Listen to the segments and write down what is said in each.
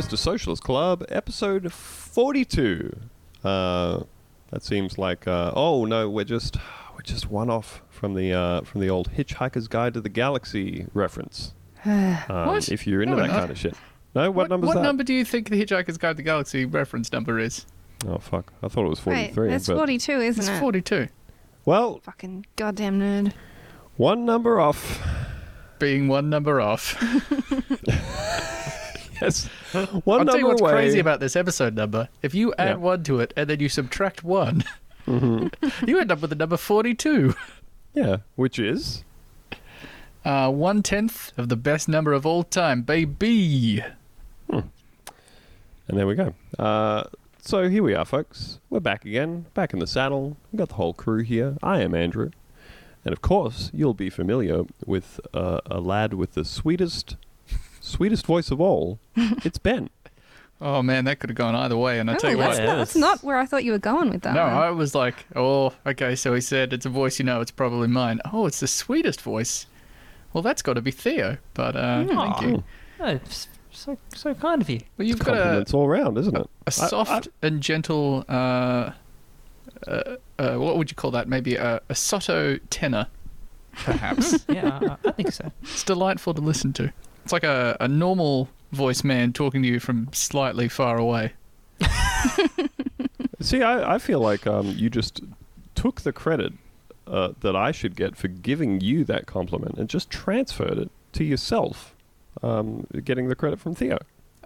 to Vista Socialist Club, episode 42. Uh, that seems like uh, oh no, we're just we're just one off from the uh, from the old Hitchhiker's Guide to the Galaxy reference. Um, What? If you're into No, that not. kind of shit. No, what, number's what that? number do you think the Hitchhiker's Guide to the Galaxy reference number is? Oh fuck! I thought it was Wait, 43. that's 42, isn't It's it? 42. well, Fucking goddamn nerd. one number off. Being one number off. Yes, one I'll tell you what's away. crazy about this episode number. If you add Yeah. one to it and then you subtract one, Mm-hmm. you end up with the number 42. yeah, which is Uh, one tenth of the best number of all time, baby. And there we go. Uh, so here we are, folks. We're back again, back in the saddle. We've got the whole crew here. I am Andrew. And of course, you'll be familiar with uh, a lad with the sweetest, sweetest voice of all. It's Ben. Oh man, that could have gone either way. And I Oh, tell you that's, what, not, that's not where I thought you were going with that no, one. I was like, oh, okay. So he said it's a voice you know. It's probably mine. Oh, it's the sweetest voice. Well, that's got to be Theo. But uh, Hmm. thank you. Oh, so so kind of you. Well, you've got a, Compliments all round, isn't it? a I- soft and gentle. Uh, uh, uh, what would you call that? Maybe a, a sotto tenor, perhaps. Yeah, I, I think so. it's delightful to listen to. It's like a, a normal voice man talking to you from slightly far away. See, I, I feel like um, you just took the credit uh, that I should get for giving you that compliment and just transferred it to yourself, um, getting the credit from Theo.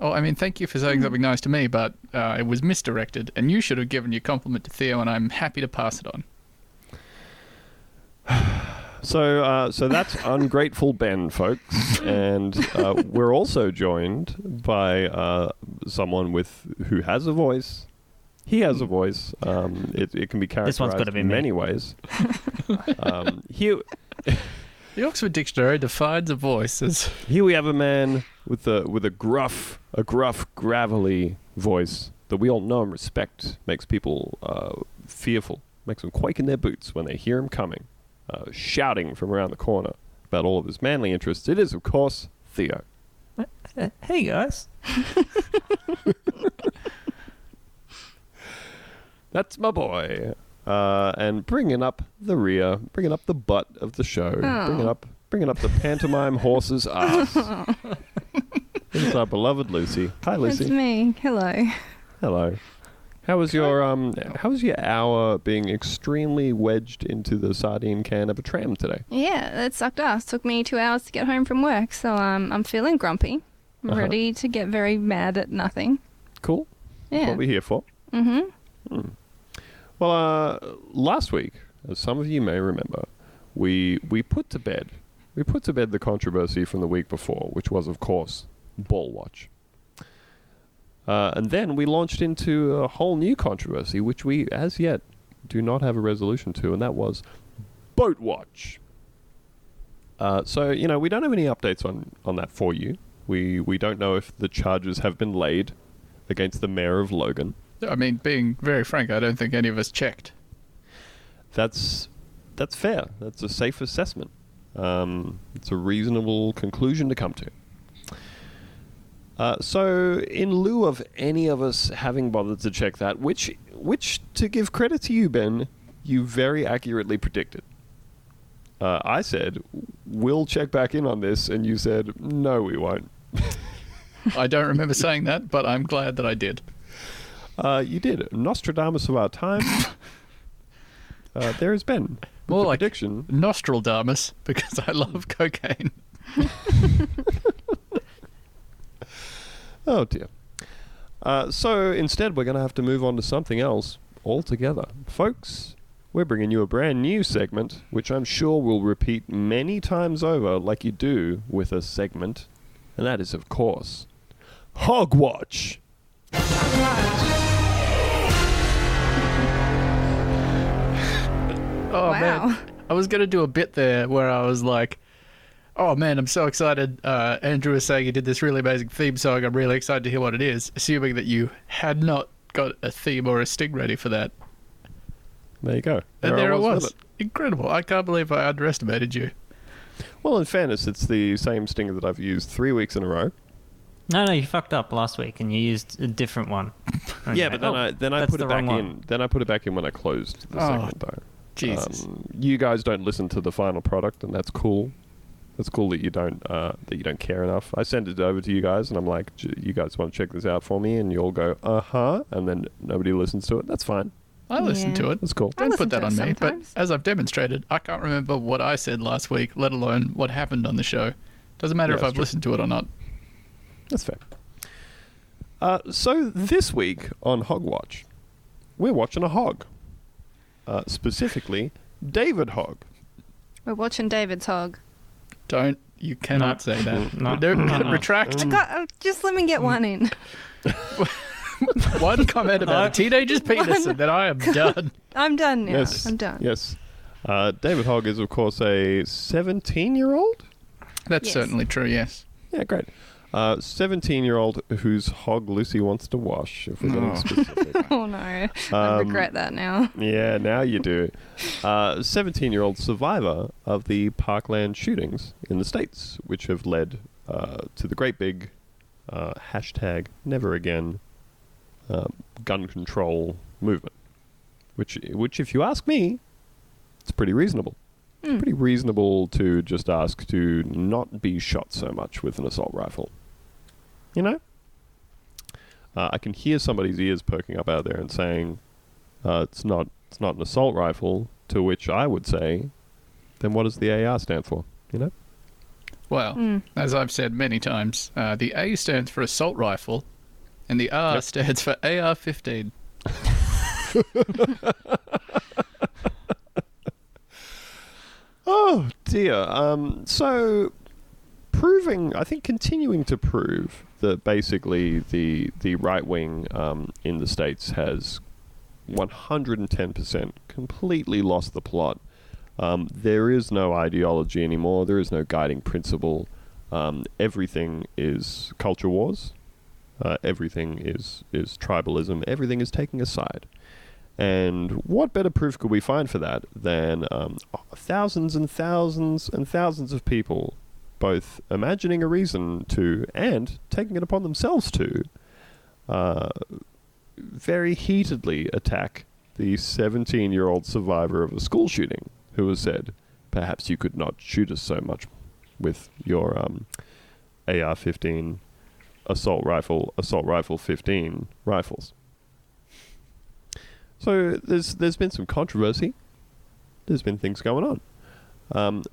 Oh, I mean, thank you for saying something nice to me, but uh, it was misdirected, and you should have given your compliment to Theo, and I'm happy to pass it on. So, uh, so that's ungrateful Ben, folks, and uh, we're also joined by uh, someone with who has a voice. He has a voice. Um, it, it can be This one's characterized gotta be in me. many ways. um, here, The Oxford Dictionary defines a voice as here we have a man with a with a gruff, a gruff, gravelly voice that we all know and respect. Makes people uh, fearful. Makes them quake in their boots when they hear him coming, uh, shouting from around the corner about all of his manly interests. It is, of course, Theo. Uh, hey guys. That's my boy. Uh, and bringing up the rear, bringing up the butt of the show, Oh. bringing up, bringing up the pantomime horse's ass. it's our beloved Lucy. Hi, Lucy. It's me. Hello. Hello. How was your um? How was your hour being extremely wedged into the sardine can of a tram today? Yeah, that sucked ass. Took me two hours to get home from work, so um, I'm feeling grumpy. I'm Uh-huh. ready to get very mad at nothing. Cool. That's Yeah. what we're here for. Mm-hmm. Well, uh, last week, as some of you may remember, we we put to bed we put to bed the controversy from the week before, which was, of course, Ball Watch. Uh, and then we launched into a whole new controversy, which we, as yet, do not have a resolution to, and that was Boat Watch. Uh, so you know we don't have any updates on, on that for you. We we don't know if the charges have been laid against the mayor of Logan. I mean, being very frank, I don't think any of us checked. That's that's fair. That's a safe assessment. Um, it's a reasonable conclusion to come to. Uh, so, in lieu of any of us having bothered to check that, which, which to give credit to you, Ben, you very accurately predicted. Uh, I said we'll check back in on this, and you said no, we won't. I don't remember saying that, but I'm glad that I did. Uh, you did. Nostradamus of our time. uh, there has been More like- prediction. Nostradamus, because I love cocaine. Oh dear. Uh, so instead, we're going to have to move on to something else altogether. Folks, we're bringing you a brand new segment, which I'm sure will repeat many times over, like you do with a segment. And that is, of course, Hogwatch. Oh wow. man, I was gonna do a bit there where I was like, "Oh man, I'm so excited!" Uh, Andrew was saying he did this really amazing theme song. I'm really excited to hear what it is. Assuming that you had not got a theme or a sting ready for that, There you go. and I there it with was. Incredible! I can't believe I underestimated you. Well, in fairness, it's the same stinger that I've used three weeks in a row. No, no, you fucked up last week and you used a different one. And yeah, but then "Oh, I then I put it back wrong one." in. Then I put it back in when I closed the Oh, segment, though. Jesus. Um, you guys don't listen to the final product, and that's cool. That's cool that you don't uh, that you don't care enough. I send it over to you guys, and I'm like, "J- you guys want to check this out for me? And you all go, uh huh, and then nobody listens to it. That's fine. I listen Yeah. to it. That's cool. I Don't put that on it me. But as I've demonstrated, I can't remember what I said last week, let alone what happened on the show. Doesn't matter Yeah, if I've true. listened to it or not. That's fair. Uh, so this week on Hogwatch, we're watching a hog. Uh, specifically, David Hogg. We're watching David's hog. Don't. You cannot say that. No. Don't No, no. retract. I got, uh, just let me get one in. One comment about No. a teenager's penis, and then I am done. I'm done now. Yes. I'm done. Yes. Uh, David Hogg is, of course, a 17 year old. That's Yes. certainly true. Yes. Yeah, great. Uh, 17 year old whose hog Lucy wants to wash, if we're getting Oh. specific. Oh no, I Um, regret that now. Yeah, now you do. 17 year old survivor of the Parkland shootings in the States, which have led uh, to the great big uh, hashtag never again uh, gun control movement. Which, which, if you ask me, it's pretty reasonable. Hmm. Pretty reasonable to just ask to not be shot so much with an assault rifle. You know? Uh, I can hear somebody's ears perking up out there and saying, uh, it's not it's not an assault rifle. To which I would say, then what does the AR stand for? You know? Well, Mm. as I've said many times, uh, the A stands for assault rifle, and the R Yep. stands for AR-15. Oh dear. Um, so proving, I think, continuing to prove that basically the the right wing um, in the states has 110% completely lost the plot. Um, there is no ideology anymore. There is no guiding principle. Um, everything is culture wars. Uh, everything is is tribalism. Everything is taking a side. And what better proof could we find for that than um, thousands and thousands and thousands of people both imagining a reason to and taking it upon themselves to uh, very heatedly attack the 17 year old survivor of a school shooting who has said, Perhaps you could not shoot us so much with your um, AR 15 assault rifle, assault rifle 15 rifles. So there's there's been some controversy. There's been things going on. Um,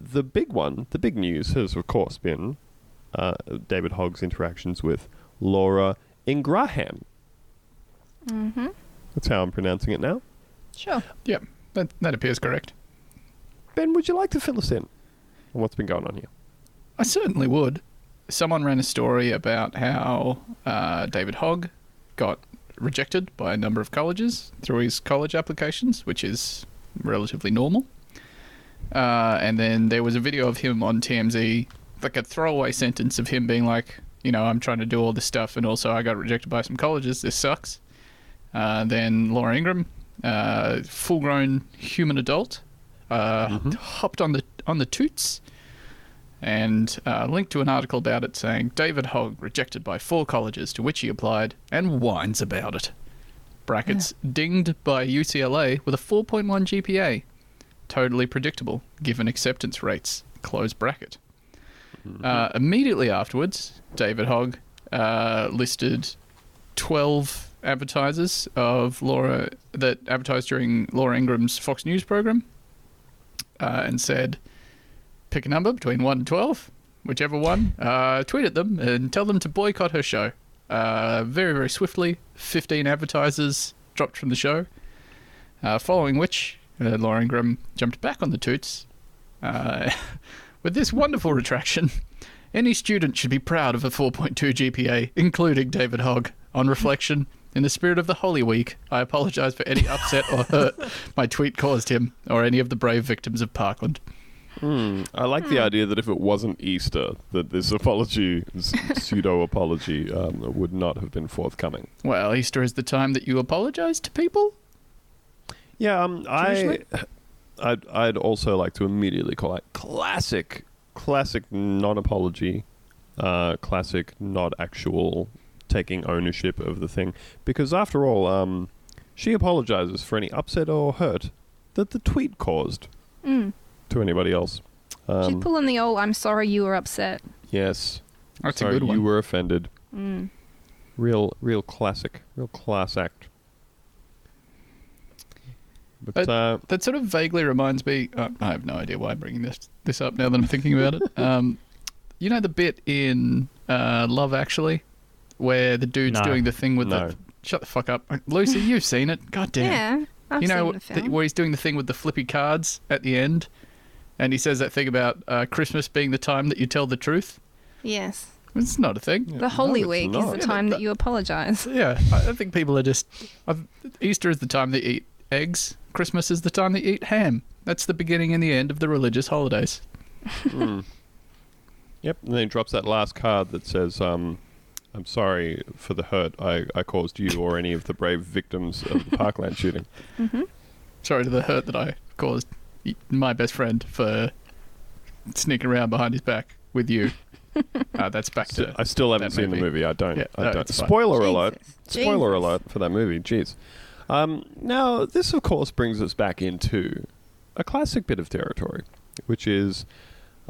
the big one, the big news, has of course been uh, David Hogg's interactions with Laura Ingraham. Mm-hmm. That's how I'm pronouncing it now. Sure. Yep, that, that appears correct. Ben, would you like to fill us in on what's been going on here? I certainly would. Someone ran a story about how uh, David Hogg got rejected by a number of colleges through his college applications, which is relatively normal. Uh, and then there was a video of him on TMZ, like a throwaway sentence of him being like, you know, I'm trying to do all this stuff, and also I got rejected by some colleges. This sucks. Uh, then Laura Ingraham, uh, full-grown human adult, uh, Mhm. hopped on the on the toots and uh, linked to an article about it saying David Hogg rejected by four colleges to which he applied and whines about it. Brackets dinged by UCLA with a 4.1 GPA. Totally predictable given acceptance rates. Close bracket. Uh, immediately afterwards, David Hogg uh, listed 12 advertisers of Laura that advertised during Laura Ingraham's Fox News program uh, and said, pick a number between 1 and 12, whichever one, uh, tweet at them and tell them to boycott her show. Uh, very, very swiftly, 15 advertisers dropped from the show, uh, following which uh, Laura Ingraham jumped back on the toots uh, with this wonderful retraction. Any student should be proud of a 4.2 GPA, including David Hogg. On reflection, in the spirit of the Holy Week, I apologize for any upset or hurt my tweet caused him or any of the brave victims of Parkland. Hmm. I like the idea that if it wasn't Easter, that this apology, pseudo apology, um, would not have been forthcoming. Well, Easter is the time that you apologize to people. Yeah, um, I, I'd, I'd also like to immediately call out classic, classic non-apology uh, classic, not actual taking ownership of the thing. Because after all, um, she apologizes for any upset or hurt that the tweet caused Mm. to anybody else. She's Um, pulling the old "I'm sorry you were upset." yes, That's sorry a good one. you were offended. Mm. Real, real classic, real class act. But Uh, uh, That sort of vaguely reminds me. Uh, I have no idea why I'm bringing this this up now that I'm thinking about it. Um, you know the bit in uh, Love Actually, where the dude's No. doing the thing with No. the. Shut the fuck up, Lucy. You've seen it. God damn. Yeah, I've you know seen the the- where he's doing the thing with the flippy cards at the end, and he says that thing about uh, Christmas being the time that you tell the truth. yes, It's not a thing. the Holy it's Week is the time but- that you apologize. Yeah, I I think people are just. I've, Easter is the time they eat eggs. Christmas is the time they eat ham. That's the beginning and the end of the religious holidays. Mm. Yep, and then he drops that last card that says, um, I'm sorry for the hurt I, I caused you or any of the brave victims of the Parkland shooting. hmm Sorry to the hurt that I caused my best friend for sneaking around behind his back with you. uh, that's back Sti- to. I still haven't that seen the movie. movie. I don't. Yeah, I no, don't. it's fine. Spoiler alert. Jesus. Spoiler Jesus. alert for that movie. Jeez. Um, now, this, of course, brings us back into a classic bit of territory, which is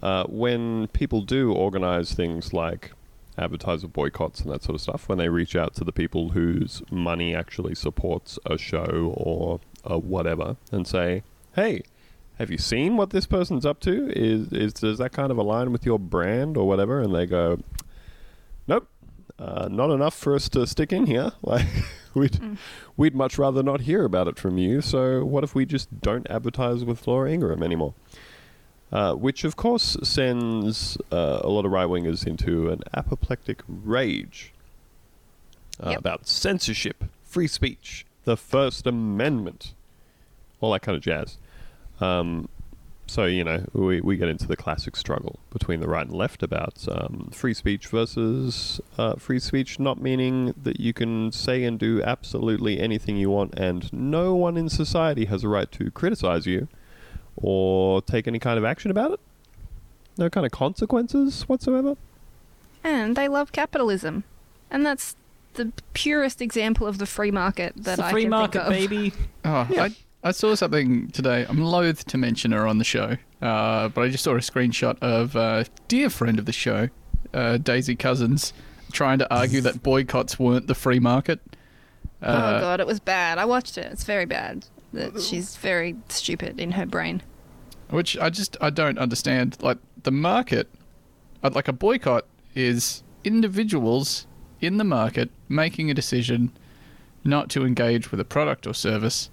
uh, when people do organize things like advertiser boycotts and that sort of stuff, when they reach out to the people whose money actually supports a show or a whatever and say, hey, have you seen what this person's up to? Is, is Does that kind of align with your brand or whatever? And they go, nope, uh, not enough for us to stick in here. Like, we'd, Mm. we'd much rather not hear about it from you. So what if we just don't advertise with Laura Ingraham anymore? Uh, which of course sends uh, a lot of right wingers into an apoplectic rage uh, Yep. about censorship, free speech, the First Amendment, all that kind of jazz. Um, so you know we, we get into the classic struggle between the right and left about um, free speech versus uh, free speech not meaning that you can say and do absolutely anything you want and no one in society has a right to criticize you or take any kind of action about it no kind of consequences whatsoever And they love capitalism, and that's the purest example of the free market that the I free can market, think of. baby. Oh, I, I saw something today. I'm loath to mention her on the show, uh, but I just saw a screenshot of a dear friend of the show, uh, Daisy Cousens, trying to argue that boycotts weren't the free market. oh Uh, god, it was bad. I watched it. It's very bad. That she's very stupid in her brain. which I just I don't understand. Like the market, uh, like a boycott is individuals in the market making a decision not to engage with a product or service.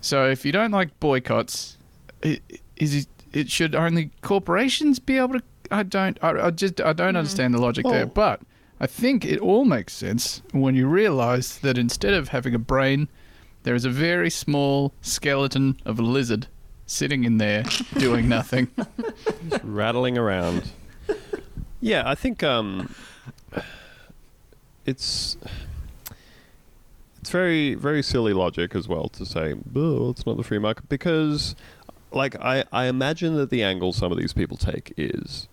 So if you don't like boycotts, i- is it, it should only corporations be able to? I don't. I, I just I don't understand the logic there. But I think it all makes sense when you realise that instead of having a brain, there is a very small skeleton of a lizard sitting in there doing nothing. rattling around. Yeah, I think um, it's it's very very silly logic as well to say, "Oh, it's not the free market," because like I I imagine that the angle some of these people take is,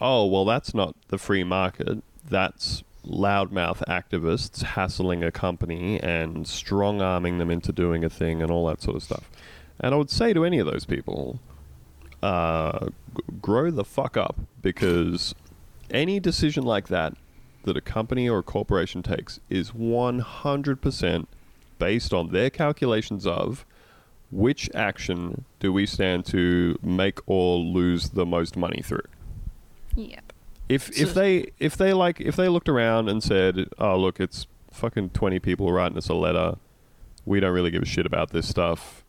"Oh, well, that's not the free market. That's." Loudmouth activists hassling a company and strong arming them into doing a thing and all that sort of stuff. And I would say to any of those people, uh, g- grow the fuck up because any decision like that that a company or a corporation takes is 100% based on their calculations of which action do we stand to make or lose the most money through. Yep. If if they if they like if they looked around and said, "Oh, look, it's fucking 20 people writing us a letter. We don't really give a shit about this stuff."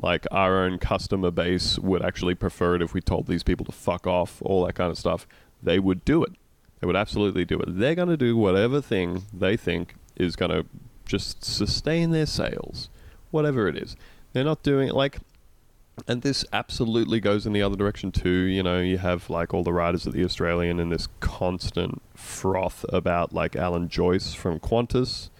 Like our own customer base would actually prefer it if we told these people to fuck off, all that kind of stuff. They would do it. They would absolutely do it. They're going to do whatever thing they think is going to just sustain their sales, whatever it is. They're not doing it like and this absolutely goes in the other direction too. You know, you have like all the writers at the Australian and this constant froth about like Alan Joyce from Qantas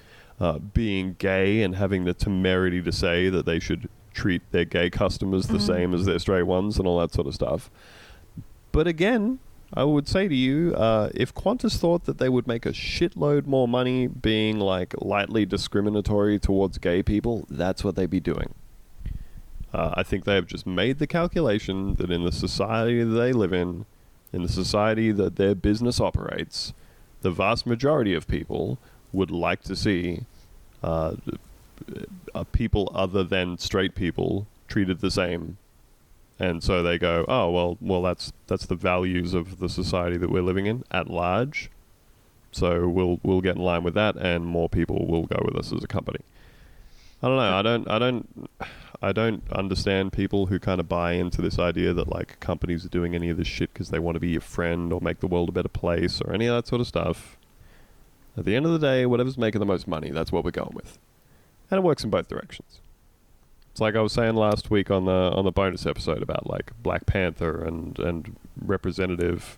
uh, being gay and having the temerity to say that they should treat their gay customers the Mhm. same as their straight ones and all that sort of stuff. But again, I would say to you, uh, if Qantas thought that they would make a shitload more money being like lightly discriminatory towards gay people, that's what they'd be doing. Uh, I think they have just made the calculation that in the society that they live in, in the society that their business operates, the vast majority of people would like to see uh, people other than straight people treated the same and so they go, oh well, well that's that's the values of the society that we're living in at large. So we'll we'll get in line with that, and more people will go with us as a company. I don't know. I don't. I don't. I don't understand people who kind of buy into this idea that like companies are doing any of this shit because they want to be your friend or make the world a better place or any of that sort of stuff. At the end of the day, whatever's making the most money, that's what we're going with, and it works in both directions. It's like I was saying last week on the on the bonus episode about like Black Panther and and representative,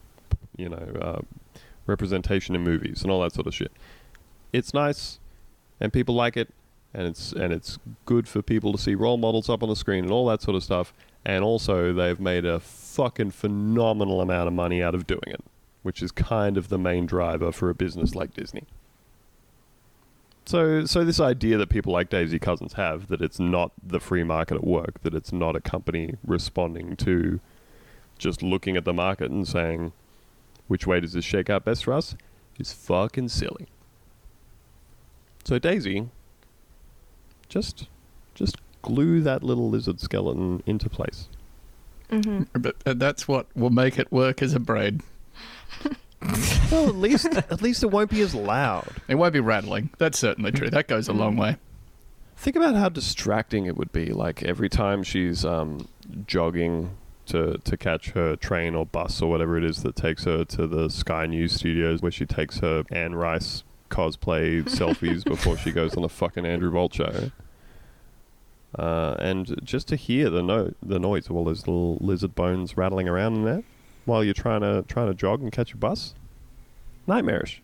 you know, uh, representation in movies and all that sort of shit. It's nice, and people like it, and it's and it's good for people to see role models up on the screen and all that sort of stuff. And also, they've made a fucking phenomenal amount of money out of doing it, which is kind of the main driver for a business like Disney. So, so this idea that people like Daisy Cousens have that it's not the free market at work, that it's not a company responding to just looking at the market and saying, which way does this shake out best for us, is fucking silly. So Daisy, just, just glue that little lizard skeleton into place. hmm But uh, that's what will make it work as a braid. Well, at least, at least it won't be as loud. It won't be rattling. That's certainly true. That goes a long way. Think about how distracting it would be. Like every time she's um, jogging to to catch her train or bus or whatever it is that takes her to the Sky News studios, where she takes her Anne Rice cosplay selfies before she goes on the fucking Andrew Bolt show. Uh, and just to hear the no the noise of all those little lizard bones rattling around in there while you're trying to trying to jog and catch a bus, nightmarish.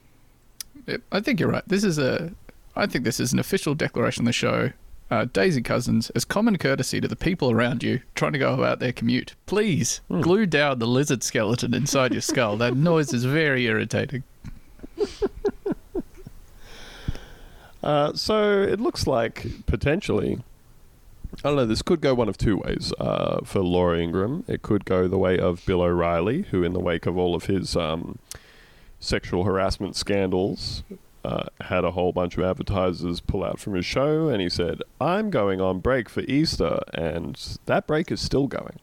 I think you're right. This is a, I think this is an official declaration of the show. Uh, Daisy Cousens, as common courtesy to the people around you trying to go about their commute, please Hmm. glue down the lizard skeleton inside your skull. That noise is very irritating. Uh, so it looks like potentially, I don't know, this could go one of two ways uh, for Laura Ingraham. It could go the way of Bill O'Reilly, who, in the wake of all of his um, sexual harassment scandals, uh, had a whole bunch of advertisers pull out from his show, and he said, I'm going on break for Easter, and that break is still going.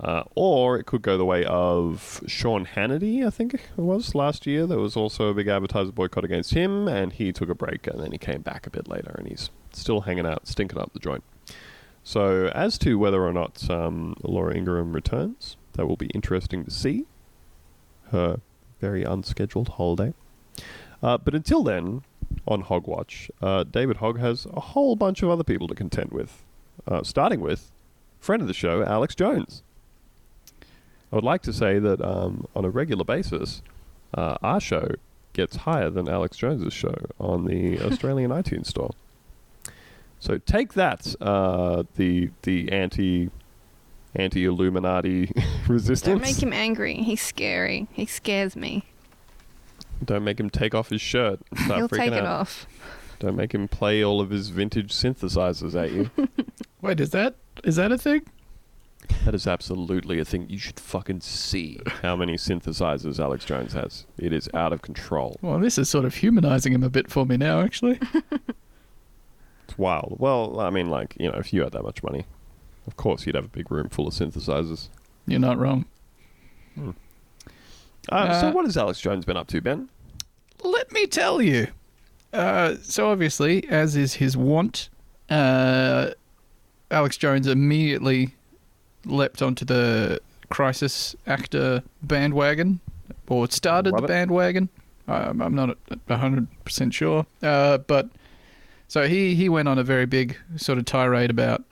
Uh, or it could go the way of Sean Hannity, I think it was last year. There was also a big advertiser boycott against him, and he took a break and then he came back a bit later, and he's still hanging out, stinking up the joint. So, as to whether or not um, Laura Ingraham returns, that will be interesting to see. Her very unscheduled holiday. Uh, but until then, on Hogwatch, uh, David Hogg has a whole bunch of other people to contend with, uh, starting with friend of the show, Alex Jones. I would like to say that um, on a regular basis, uh, our show gets higher than Alex Jones's show on the Australian iTunes store. So take that, uh, the the anti anti Illuminati resistance. Don't make him angry. He's scary. He scares me. Don't make him take off his shirt. and Start He'll freaking take out. it off. Don't make him play all of his vintage synthesizers at you. Wait, is that is that a thing? that is absolutely a thing. You should fucking see how many synthesizers Alex Jones has. It is out of control. Well, this is sort of humanizing him a bit for me now, actually. It's wild. Well, I mean, like, you know, if you had that much money, of course you'd have a big room full of synthesizers. You're not wrong. Uh, so, Uh, what has Alex Jones been up to, Ben? Let me tell you. Uh, so obviously, as is his wont, uh, Alex Jones immediately leapt onto the crisis actor bandwagon, or started Love the it. bandwagon. Um, I'm not a hundred percent sure, uh, but so he he went on a very big sort of tirade about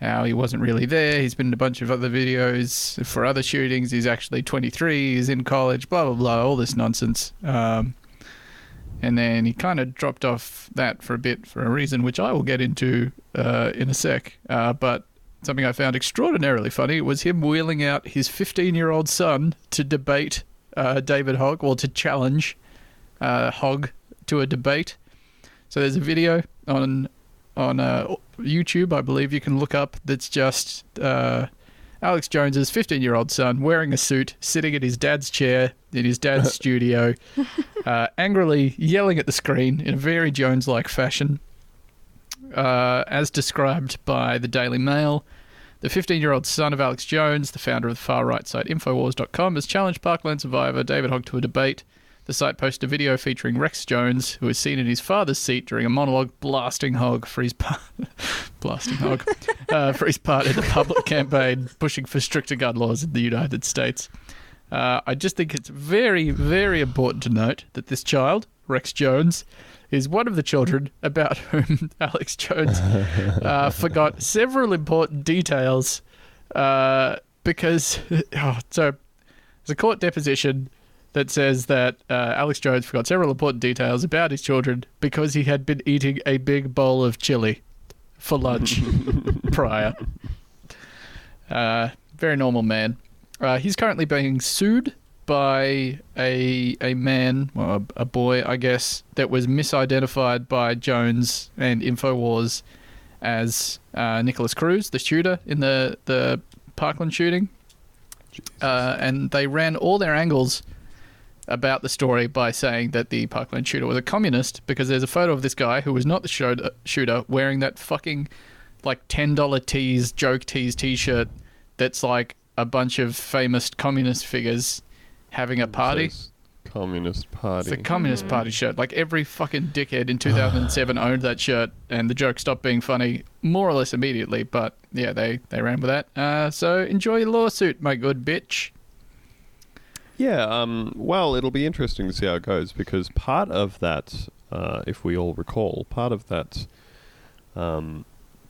how he wasn't really there. He's been in a bunch of other videos for other shootings. He's actually 23. He's in college. Blah blah blah. All this nonsense. Um, and then he kind of dropped off that for a bit for a reason which I will get into uh, in a sec. Uh, but something I found extraordinarily funny was him wheeling out his 15 year old son to debate uh, David Hogg, or to challenge uh, Hogg to a debate. So there's a video on on uh, YouTube, I believe you can look up. That's just uh, Alex Jones's 15 year old son wearing a suit, sitting in his dad's chair in his dad's studio, uh, angrily yelling at the screen in a very Jones like fashion. Uh, as described by the Daily Mail, the 15 year old son of Alex Jones, the founder of the far right site Infowars.com, has challenged Parkland survivor David Hogg to a debate. The site posted a video featuring Rex Jones, who is seen in his father's seat during a monologue blasting Hogg for his part, blasting Hogg uh, for his part in the public campaign pushing for stricter gun laws in the United States. Uh, I just think it's very, very important to note that this child, Rex Jones, is one of the children about whom Alex Jones uh, forgot several important details uh, because oh, so there's a court deposition that says that uh, Alex Jones forgot several important details about his children because he had been eating a big bowl of chili for lunch prior. Uh, very normal man. Uh, he's currently being sued by a a man, well, a, a boy, I guess, that was misidentified by Jones and Infowars as uh, Nikolas Cruz, the shooter in the the Parkland shooting. Uh, and they ran all their angles about the story by saying that the Parkland shooter was a communist because there's a photo of this guy who was not the shooter, shooter wearing that fucking like ten dollar tees joke tees t-shirt that's like a bunch of famous communist figures having a party. Communist Party. It's a Communist Party shirt. Like every fucking dickhead in 2007 owned that shirt, and the joke stopped being funny more or less immediately. But yeah, they they ran with that. Uh, so enjoy your lawsuit, my good bitch. Yeah, um, well, it'll be interesting to see how it goes because part of that, uh, if we all recall, part of that um,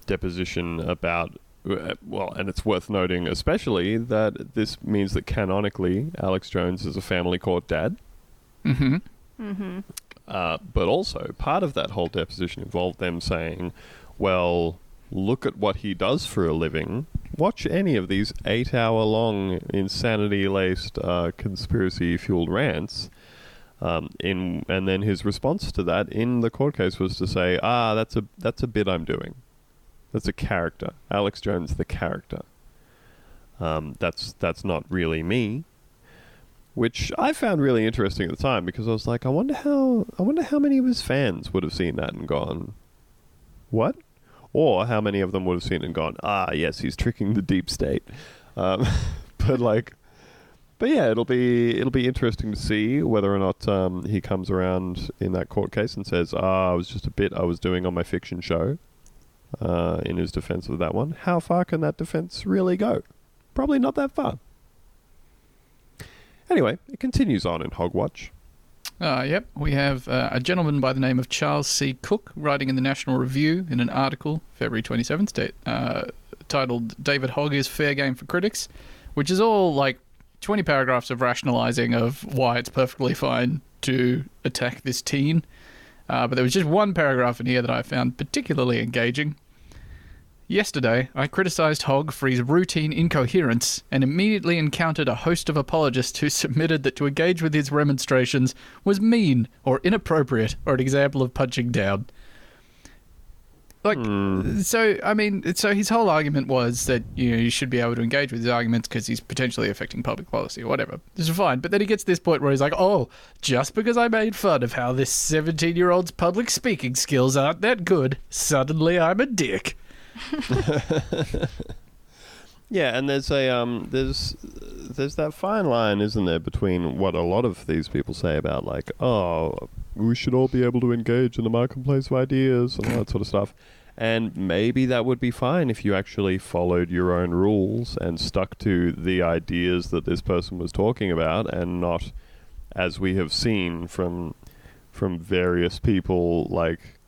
deposition about, uh, well, and it's worth noting especially that this means that canonically Alex Jones is a family court dad. Mm-hmm. Mm-hmm. Uh, but also, part of that whole deposition involved them saying, well, look at what he does for a living. Watch any of these eight hour long, insanity laced, uh, conspiracy fueled rants. Um, in and then his response to that in the court case was to say, "Ah, that's a that's a bit I'm doing. That's a character. Alex Jones, the character. Um, that's that's not really me." Which I found really interesting at the time because I was like, I wonder how I wonder how many of his fans would have seen that and gone, "What?" Or how many of them would have seen and gone, "Ah, yes, he's tricking the deep state." Um, but like, but yeah, it'll be it'll be interesting to see whether or not um, he comes around in that court case and says, "Ah, it was just a bit I was doing on my fiction show." Uh, in his defense of that one, how far can that defense really go? Probably not that far. Anyway, it continues on in Hogwatch. Uh, yep, we have uh, a gentleman by the name of Charles C. Cooke writing in the National Review in an article, February 27th, date, uh, titled David Hogg is Fair Game for Critics, which is all like 20 paragraphs of rationalizing of why it's perfectly fine to attack this teen. Uh, but there was just one paragraph in here that I found particularly engaging. Yesterday, I criticized Hogg for his routine incoherence and immediately encountered a host of apologists who submitted that to engage with his remonstrations was mean or inappropriate or an example of punching down. Like, hmm. so, I mean, so his whole argument was that, you know, you should be able to engage with his arguments because he's potentially affecting public policy or whatever. This is fine. But then he gets to this point where he's like, oh, just because I made fun of how this 17 year old's public speaking skills aren't that good, suddenly I'm a dick. Yeah, and there's a um, there's there's that fine line, isn't there, between what a lot of these people say about like, oh, we should all be able to engage in the marketplace of ideas and all that sort of stuff, and maybe that would be fine if you actually followed your own rules and stuck to the ideas that this person was talking about, and not, as we have seen from from various people, like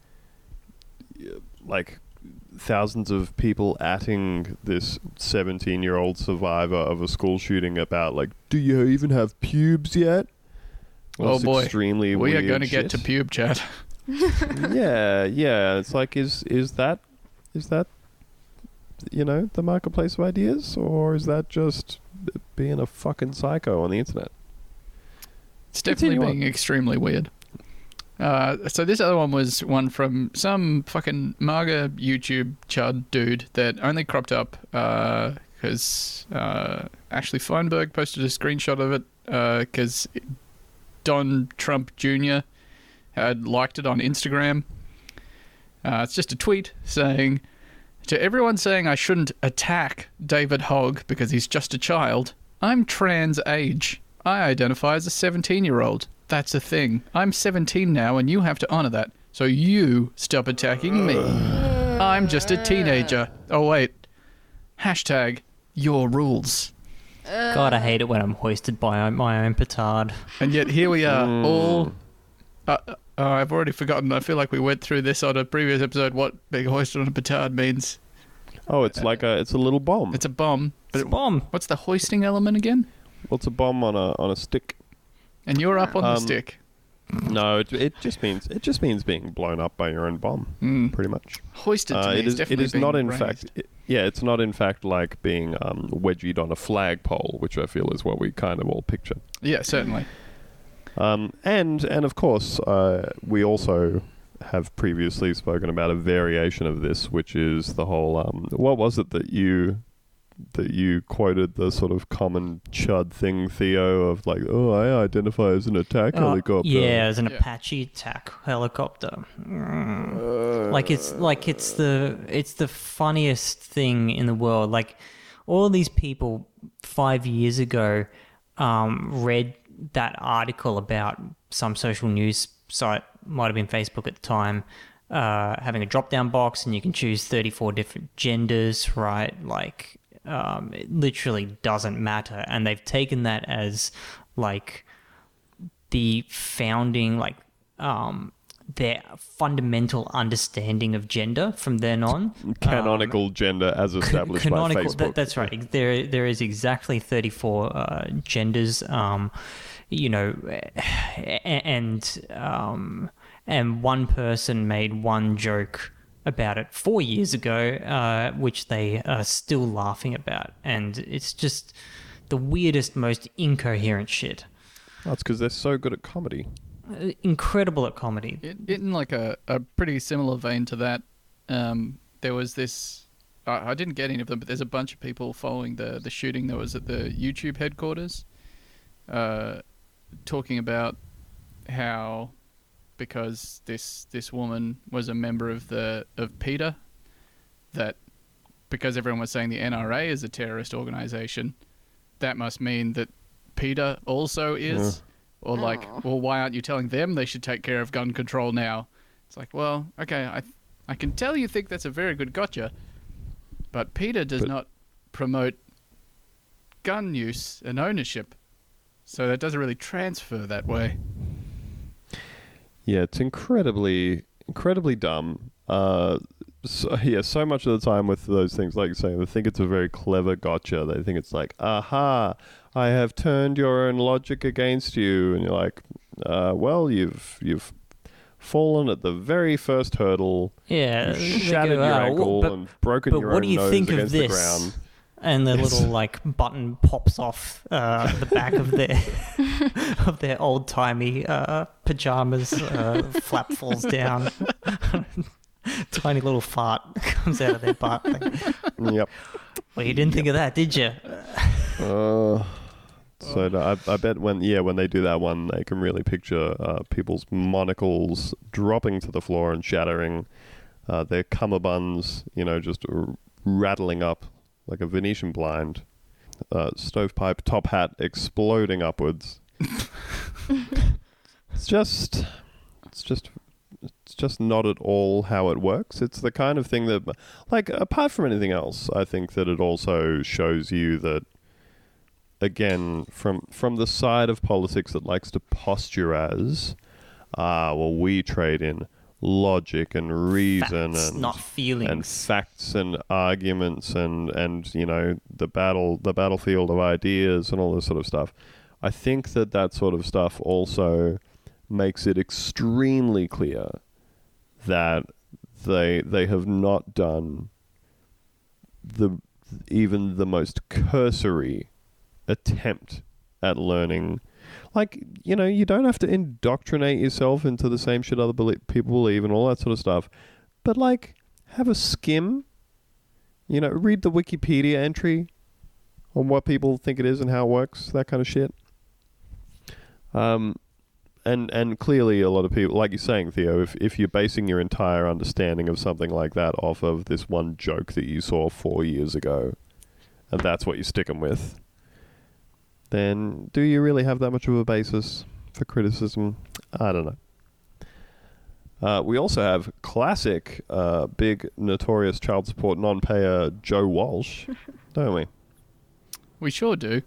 like thousands of people atting this 17 year old survivor of a school shooting about like do you even have pubes yet Oh boy. extremely we are going to get to shit. pube chat. yeah yeah it's like is is that is that you know, the marketplace of ideas, or is that just being a fucking psycho on the internet? It's definitely Continue on. being extremely weird. Uh, so this other one was one from some fucking MAGA YouTube chud dude that only cropped up because uh, Ashley Feinberg posted a screenshot of it because Don Trump Jr. had liked it on Instagram. Uh, it's just a tweet saying, To everyone saying I shouldn't attack David Hogg because he's just a child, I'm trans age. I identify as a 17 year old. That's a thing. I'm 17 now and you have to honor that. So you stop attacking me. I'm just a teenager. Oh, wait. Hashtag your rules. God, I hate it when I'm hoisted by my own petard. And yet here we are, all. Uh, uh, I've already forgotten. I feel like we went through this on a previous episode. What being hoisted on a petard means? Oh, it's like a it's a little bomb. It's a bomb. But It's a it- bomb. what's the hoisting element again? well, it's a bomb on a on a stick. And you're up on the Um, stick. No, it, it just means it just means being blown up by your own bomb, Mm. pretty much. Hoisted to Uh, me it is definitely is not in raised. fact it- yeah, it's not in fact like being um, wedgied on a flagpole, which I feel is what we kind of all picture. Yeah, certainly. Um, and and of course, uh, we also have previously spoken about a variation of this, which is the whole um, what was it that you that you quoted the sort of common chud thing, Theo, of like, oh, I identify as an attack Oh, helicopter. yeah, as an Yeah. Apache attack helicopter. Mm. like it's like it's the it's the funniest thing in the world. Like all these people five years ago um, read that article about some social news site, might have been Facebook at the time, uh, having a drop down box and you can choose 34 different genders, right? Like, um, it literally doesn't matter. And they've taken that as like the founding, like, um, their fundamental understanding of gender from then on. Canonical gender as established by Canonical. Facebook. That, that's right. There, there is exactly thirty-four uh, genders. Um, you know, and um, and one person made one joke about it four years ago, uh, which they are still laughing about, and it's just the weirdest, most incoherent shit. That's because they're so good at comedy. Uh, Incredible at comedy. In, in like a, a pretty similar vein to that, um, there was this. I, I didn't get any of them, but there's a bunch of people following the the shooting that was at the YouTube headquarters, uh, talking about how because this this woman was a member of the of PETA, that because everyone was saying the NRA is a terrorist organization, that must mean that PETA also is. Or like, oh. well, why aren't you telling them they should take care of gun control now? It's like, well, okay, I, I can tell you think that's a very good gotcha, but PETA does But- not promote gun use and ownership, so that doesn't really transfer that way. Yeah, it's incredibly, incredibly dumb. Uh, so, yeah, so much of the time with those things, like saying, they think it's a very clever gotcha. They think it's like, aha, I have turned your own logic against you, and you're like, uh, well, you've you've fallen at the very first hurdle, Yeah, they shattered go, your "Oh, ankle, but- and broken but your what own do you nose think of against this? the ground. And the Yes. little like button pops off uh, the back of their of their old timey uh, pajamas. Uh, flap falls down. Tiny little fart comes out of their butt. Like, yep. well, you didn't think of that, did you? Uh, so no, I, I bet when yeah when they do that one they can really picture uh, people's monocles dropping to the floor and shattering, uh, their cummerbunds you know just r- rattling up like a Venetian blind, uh, stovepipe top hat exploding upwards. it's just, it's just. It's just not at all how it works. It's the kind of thing that, like, apart from anything else, I think that it also shows you that again from from the side of politics that likes to posture as ah well we trade in logic and reason Facts, and not feelings. and facts and arguments and and you know the battle the battlefield of ideas and all this sort of stuff i think that that sort of stuff also makes it extremely clear that they they have not done the even the most cursory attempt at learning. Like you know, you don't have to indoctrinate yourself into the same shit other belie- people believe and all that sort of stuff, but like have a skim. You know, read the Wikipedia entry on what people think it is and how it works, that kind of shit. Um, and and clearly a lot of people, like you're saying, Theo, if if you're basing your entire understanding of something like that off of this one joke that you saw four years ago, and that's what you're sticking with, then do you really have that much of a basis for criticism? I don't know. Uh, we also have classic, uh, big, notorious child support non-payer Joe Walsh, don't we? We sure do.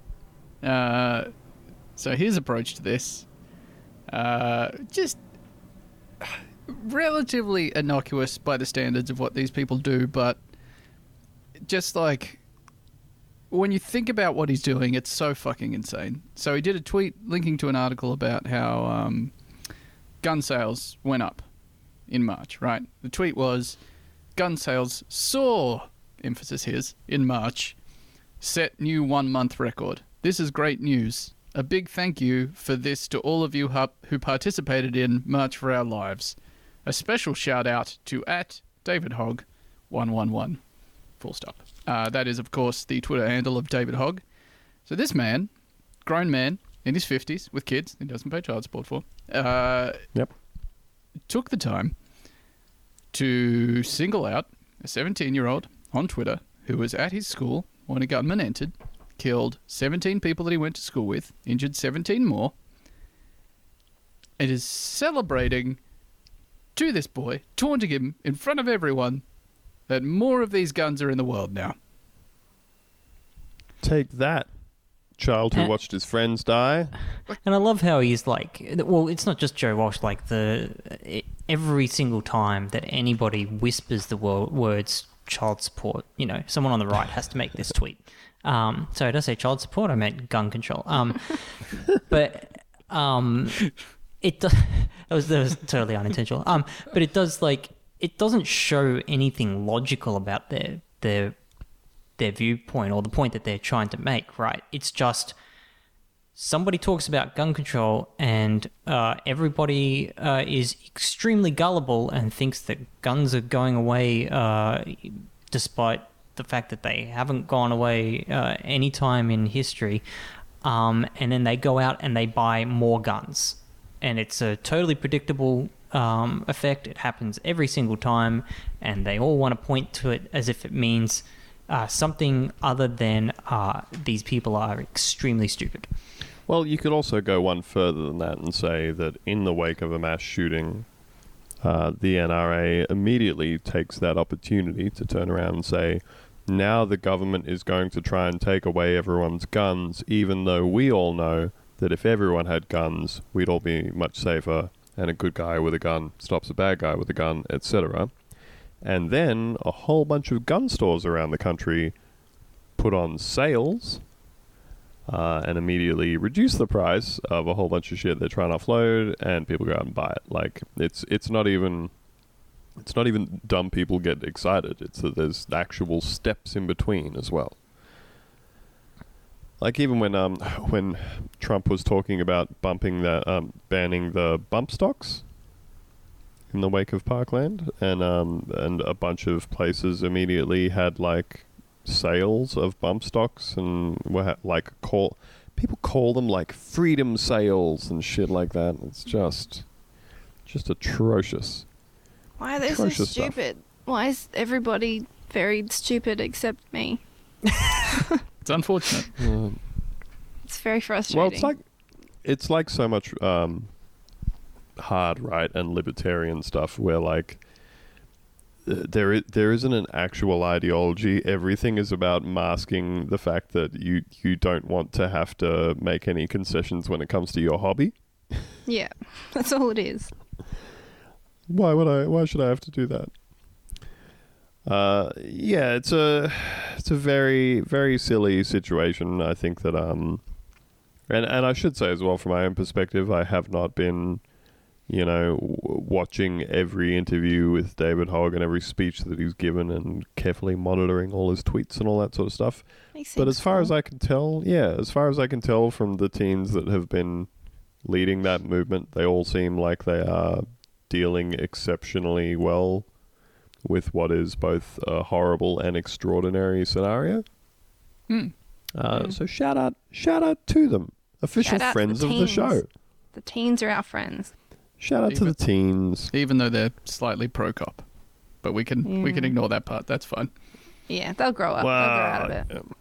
Uh, so his approach to this, uh, just relatively innocuous by the standards of what these people do, but just like when you think about what he's doing, it's so fucking insane. So he did a tweet linking to an article about how um, gun sales went up in March, right? The tweet was gun sales soar, emphasis his, in March, set new one month record. This is great news. A big thank you for this to all of you who participated in March for Our Lives. A special shout out to at David Hogg 111. Full stop. Uh, that is, of course, the Twitter handle of David Hogg. So this man, grown man in his 50s with kids he doesn't pay child support for, uh, Yep. took the time to single out a 17 year old on Twitter who was at his school when a gunman entered, killed 17 people that he went to school with, injured 17 more, and is celebrating to this boy, taunting him in front of everyone that more of these guns are in the world now. Take that, child who Uh, watched his friends die. And I love how he's like, well, it's not just Joe Walsh. Like the every single time that anybody whispers the wo- words child support, you know, someone on the right has to make this tweet. Um, so did I say child support? I meant gun control. Um, but um, it does. That was that was totally unintentional. Um, but it does like it doesn't show anything logical about their their their viewpoint or the point that they're trying to make. Right? It's just somebody talks about gun control and uh, everybody uh, is extremely gullible and thinks that guns are going away uh, despite the fact that they haven't gone away uh, any time in history. Um, and then they go out and they buy more guns. And it's a totally predictable um, effect. It happens every single time. And they all want to point to it as if it means uh, something other than uh, these people are extremely stupid. Well, you could also go one further than that and say that in the wake of a mass shooting, uh, the NRA immediately takes that opportunity to turn around and say, now the government is going to try and take away everyone's guns, even though we all know that if everyone had guns, we'd all be much safer, and a good guy with a gun stops a bad guy with a gun, etc. And then a whole bunch of gun stores around the country put on sales uh, and immediately reduce the price of a whole bunch of shit they're trying to offload, and people go out and buy it. Like it's it's not even it's not even dumb people get excited. It's that there's actual steps in between as well. Like even when um when Trump was talking about bumping the um banning the bump stocks in the wake of Parkland, and um and a bunch of places immediately had like sales of bump stocks and were ha- like call people call them like freedom sales and shit like that. It's just just atrocious. Why are they so Atrocious stuff. stupid? Why is everybody very stupid except me? It's unfortunate. Um, It's very frustrating. well, it's like it's like so much um, hard right and libertarian stuff where like there is, there isn't an actual ideology. Everything is about masking the fact that you you don't want to have to make any concessions when it comes to your hobby. yeah, that's all it is. Why would I? Why should I have to do that? Uh, yeah, it's a it's a very very silly situation. I think that um, and and I should say as well from my own perspective, I have not been, you know, w- watching every interview with David Hogg and every speech that he's given and carefully monitoring all his tweets and all that sort of stuff. But as far as. I can tell, yeah, as far as I can tell from the teens that have been leading that movement, they all seem like they are dealing exceptionally well with what is both a horrible and extraordinary scenario. Hmm. Uh, Hmm. So shout out, shout out to them, official Shout friends the of the show. the teens are our friends. Shout out to the teens. Even though they're slightly pro cop, but we can we can ignore that part. That's fine. Yeah, they'll grow up. they'll grow out of it. um,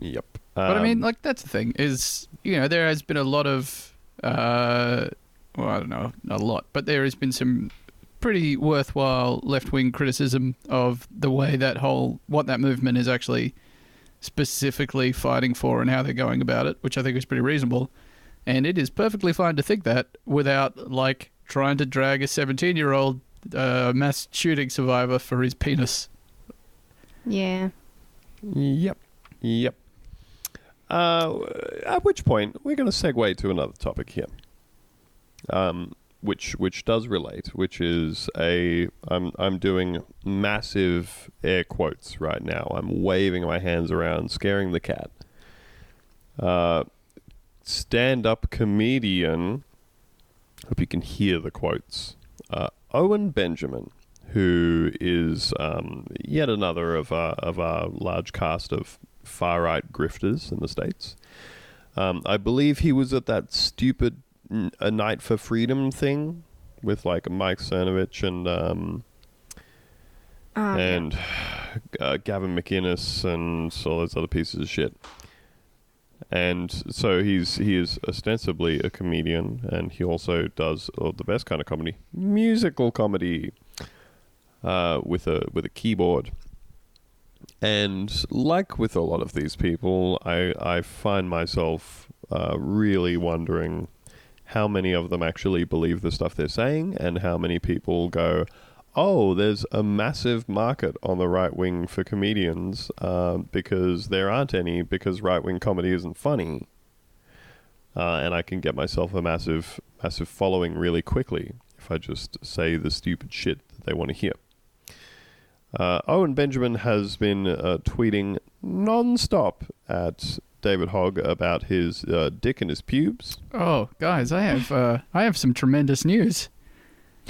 yep. But I mean, Um, like that's the thing is, you know, there has been a lot of, uh, well, I don't know, not a lot, but there has been some pretty worthwhile left wing criticism of the way that whole what that movement is actually specifically fighting for and how they're going about it, which I think is pretty reasonable. And it is perfectly fine to think that without like trying to drag a 17 year old uh, mass shooting survivor for his penis. Yeah. Yep. Yep. Uh, at which point we're going to segue to another topic here, um, which which does relate, which is a I'm I'm doing massive air quotes right now. I'm waving my hands around, scaring the cat. Uh, stand-up comedian. Hope you can hear the quotes. Uh, Owen Benjamin, who is um, yet another of our, of our large cast of far right grifters in the states. Um, I believe he was at that stupid A Night for Freedom thing with like Mike Cernovich and um, yeah. and uh, Gavin McInnes and all those other pieces of shit. And so he's he is ostensibly a comedian, and he also does oh, the best kind of comedy, musical comedy, uh, with a with a keyboard. And like with a lot of these people, I I find myself uh, really wondering how many of them actually believe the stuff they're saying, and how many people go, oh, there's a massive market on the right wing for comedians uh, because there aren't any because right wing comedy isn't funny. Uh, and I can get myself a massive, massive following really quickly if I just say the stupid shit that they want to hear. Uh, Owen Benjamin has been uh, tweeting non-stop at David Hogg about his uh, dick and his pubes. Oh, guys, I have uh, I have some tremendous news.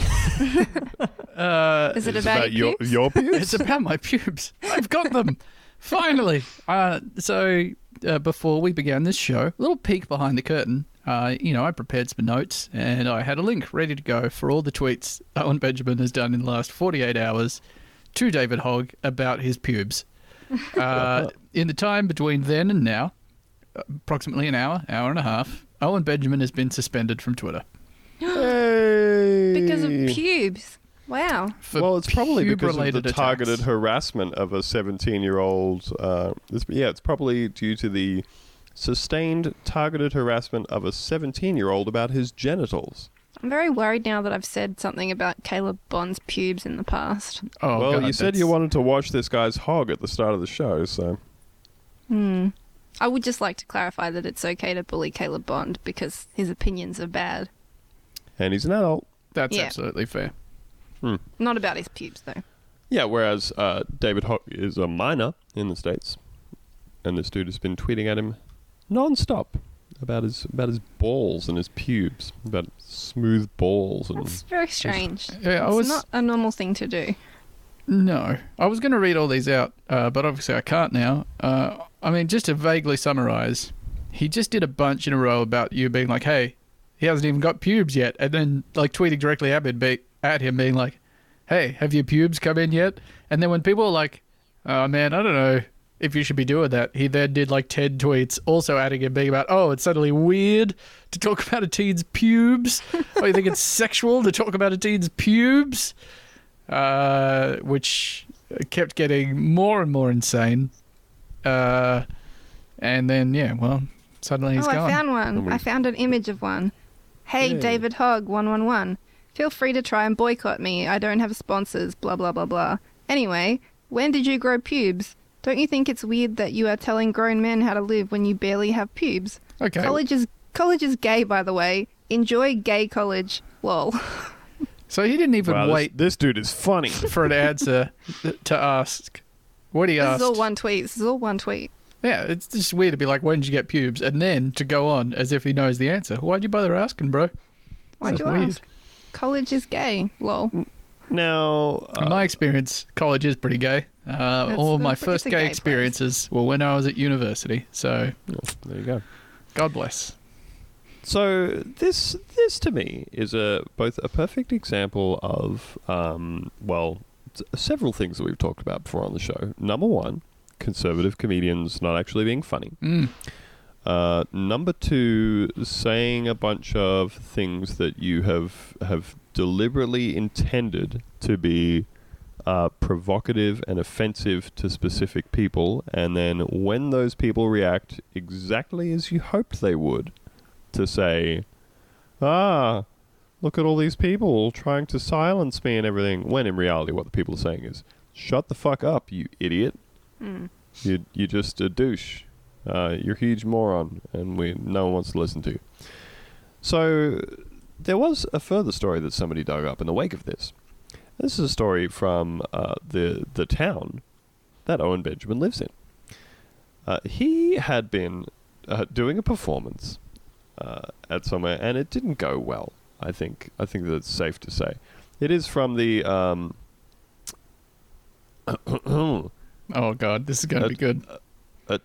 uh, Is it It's about, your, your pubes? your pubes? it's about my pubes. I've got them finally. Uh, so uh, before we began this show, a little peek behind the curtain. Uh, you know, I prepared some notes and I had a link ready to go for all the tweets Owen Benjamin has done in the last 48 hours to David Hogg about his pubes. Uh, in the time between then and now, approximately an hour, hour and a half, Owen Benjamin has been suspended from Twitter. Hey. because of pubes. Wow. For well, it's probably because of the attacks. targeted harassment of a 17-year-old. Uh, this, yeah, it's probably due to the sustained targeted harassment of a 17-year-old about his genitals. I'm very worried now that I've said something about Caleb Bond's pubes in the past. Oh, well, God, you said you wanted to watch this guy's hog at the start of the show, so Hmm. I would just like to clarify that it's okay to bully Caleb Bond because his opinions are bad. and he's an adult. That's Yeah. absolutely fair. Not about his pubes, though. Yeah, whereas uh, David Hogg is a minor in the states, and this dude has been tweeting at him non-stop about his about his balls and his pubes, about smooth balls and That's very strange. Yeah, I it's was not a normal thing to do. No. I was going to read all these out, uh, but obviously I can't now. Uh, I mean, just to vaguely summarize, he just did a bunch in a row about you being like, "Hey, he hasn't even got pubes yet," and then like tweeting directly at him, be, at him being like, "Hey, have your pubes come in yet?" And then when people are like, "Oh man, I don't know." If you should be doing that, he then did like 10 tweets, also adding him being about, oh, it's suddenly weird to talk about a teen's pubes. oh, you think it's sexual to talk about a teen's pubes? Uh, which kept getting more and more insane. Uh, and then, yeah, well, suddenly he's oh, gone. I found one. I found an image of one. Hey, Yay. David Hogg, 111. Feel free to try and boycott me. I don't have sponsors, blah, blah, blah, blah. Anyway, when did you grow pubes? Don't you think it's weird that you are telling grown men how to live when you barely have pubes? okay. College is college is gay, by the way. Enjoy gay college. Lol. So he didn't even Wow, wait this dude is funny. for an answer to ask. What he This asked. is all one tweet. This is all one tweet. Yeah, it's just weird to be like, when did you get pubes? And then to go on as if he knows the answer. Why'd you bother asking, bro? Why'd That's you weird. ask? College is gay. Lol. Now, In uh, my experience, college is pretty gay. Uh, all of my first it's gay gay place. experiences were when I was at university. So, there you go. God bless. So this this to me is a both a perfect example of um, well several things that we've talked about before on the show. Number one, conservative comedians not actually being funny. Mm. Uh, number two, saying a bunch of things that you have have deliberately intended to be uh, provocative and offensive to specific people, and then when those people react exactly as you hoped they would, to say, "Ah, look at all these people trying to silence me and everything," when in reality, what the people are saying is, "Shut the fuck up, you idiot! Mm. You you just a douche." Uh, you're a huge moron, and we no one wants to listen to you. So there was a further story that somebody dug up in the wake of this. This is a story from uh, the the town that Owen Benjamin lives in. Uh, he had been uh, doing a performance uh, at somewhere, and it didn't go well. I think I think that's safe to say. It is from the um, Oh, God, this is going to Uh, be good. a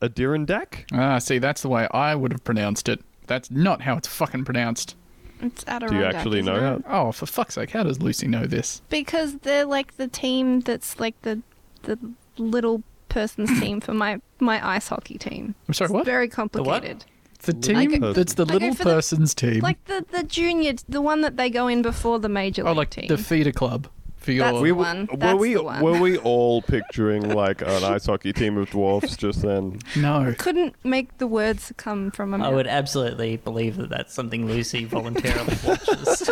Adirondack. Ah, see, that's the way I would have pronounced it. That's not how it's fucking pronounced. It's Adirondack. Do you actually know it? how? Oh, for fuck's sake, how does Lucy know this? Because they're like the team that's like the the little person's team for my my ice hockey team. I'm sorry, It's what? very complicated. The Little team person. that's the Like, little for the- person's team. Like the the junior, the one that they go in before the major oh, league oh, like team. the feeder club for your. That's We the were, one. were That's we the one. were we all picturing like an ice hockey team of dwarfs just then? no. Couldn't make the words come from a I would absolutely believe that that's something Lucy voluntarily watches.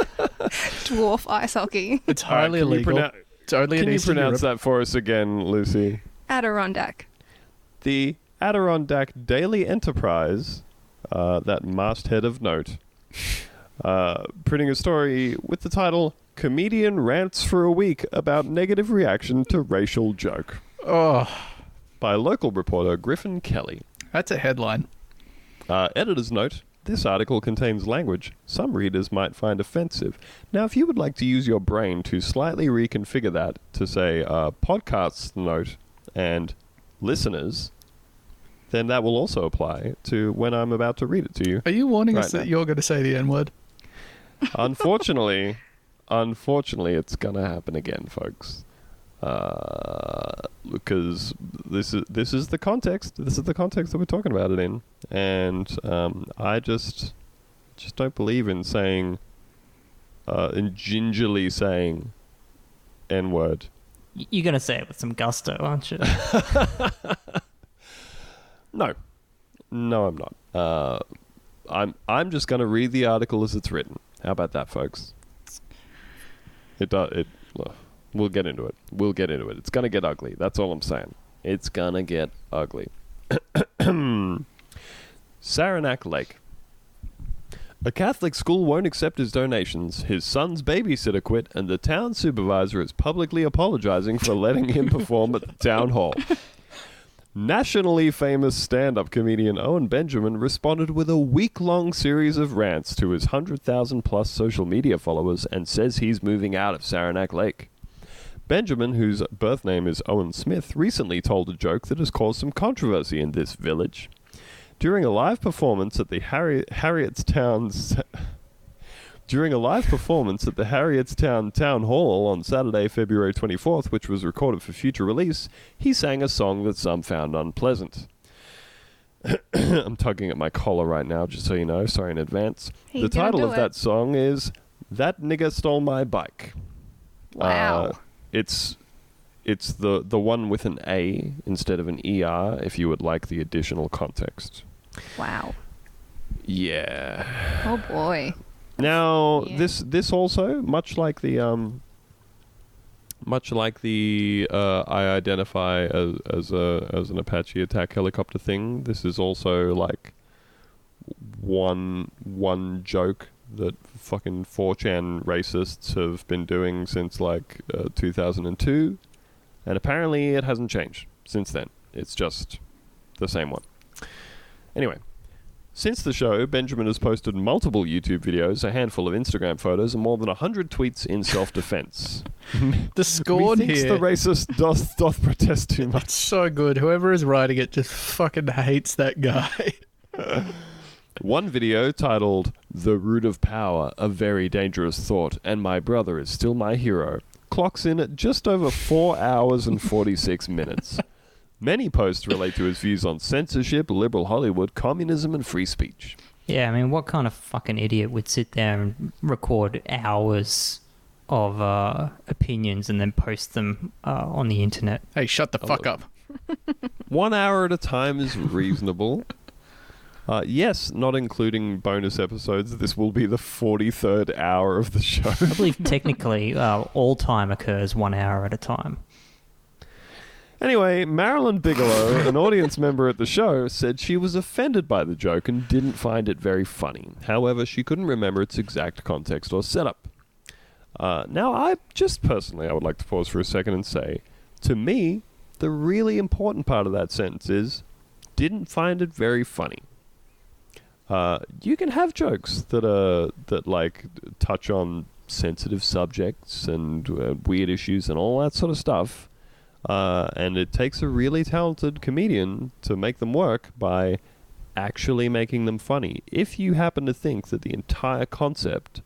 dwarf ice hockey. It's All right, highly uh, can you illegal. pronoun- it's only Can you Eastern pronounce Europe. that for us again, Lucy? Adirondack. The Adirondack Daily Enterprise, uh, that masthead of note, uh, printing a story with the title "Comedian Rants for a Week About Negative Reaction to Racial Joke" Oh, by local reporter Griffin Kelly. that's a headline. Uh, editor's note this article contains language some readers might find offensive. Now, if you would like to use your brain to slightly reconfigure that to say uh, podcasts note and listeners, then that will also apply to when I'm about to read it to you. Are you warning us Right that now. you're going to say the N word? unfortunately, unfortunately, it's gonna happen again, folks. Uh, because this is this is the context. This is the context that we're talking about it in, and um, I just just don't believe in saying, uh, in gingerly saying, n word. You're gonna say it with some gusto, aren't you? No, no, I'm not. Uh, I'm I'm just gonna read the article as it's written. How about that, folks? It does. It. We'll get into it. We'll get into it. It's gonna get ugly. That's all I'm saying. It's gonna get ugly. Saranac Lake. A Catholic school won't accept his donations. His son's babysitter quit, and the town supervisor is publicly apologizing for letting him perform at the town hall. Nationally famous stand up comedian Owen Benjamin responded with a week long series of rants to his 100,000 plus social media followers and says he's moving out of Saranac Lake. Benjamin, whose birth name is Owen Smith, recently told a joke that has caused some controversy in this village. During a live performance at the Harri- Harrietstown during a live performance at the Harrietstown Town Hall on Saturday, February 24th, which was recorded for future release, he sang a song that some found unpleasant. I'm tugging at my collar right now, just so you know. Sorry in advance. He the title of it. that song is "That Nigga Stole My Bike." Wow. Uh, it's it's the the one with an A instead of an ER. If you would like the additional context. wow. Yeah. Oh boy. Now Yeah. this this also much like the um much like the uh, I identify as as a as an Apache attack helicopter thing. This is also like one one joke that fucking 4chan racists have been doing since like uh, 2002, and apparently it hasn't changed since then. It's just the same one. Anyway, since the show, Benjamin has posted multiple YouTube videos, a handful of Instagram photos, and more than 100 tweets in self defense. The scorn Methinks here. the racist doth, doth protest too much. It's so good. Whoever is writing it just fucking hates that guy. One video titled The Root of Power, a very dangerous thought, and my brother is still my hero, clocks in at just over 4 hours and 46 minutes. Many posts relate to his views on censorship, liberal Hollywood, communism, and free speech. Yeah, I mean, what kind of fucking idiot would sit there and record hours of uh, opinions and then post them uh, on the internet? Hey, shut the fuck up. One hour at a time is reasonable. Uh, yes, not including bonus episodes, this will be the 43rd hour of the show. I believe technically uh, all time occurs one hour at a time. Anyway, Marilyn Bigelow, an audience member at the show, said she was offended by the joke and didn't find it very funny. However, she couldn't remember its exact context or setup. Uh, now, I just personally, I would like to pause for a second and say, to me, the really important part of that sentence is, didn't find it very funny. Uh, you can have jokes that are that like touch on sensitive subjects and uh, weird issues and all that sort of stuff. Uh, and it takes a really talented comedian to make them work by actually making them funny. If you happen to think that the entire concept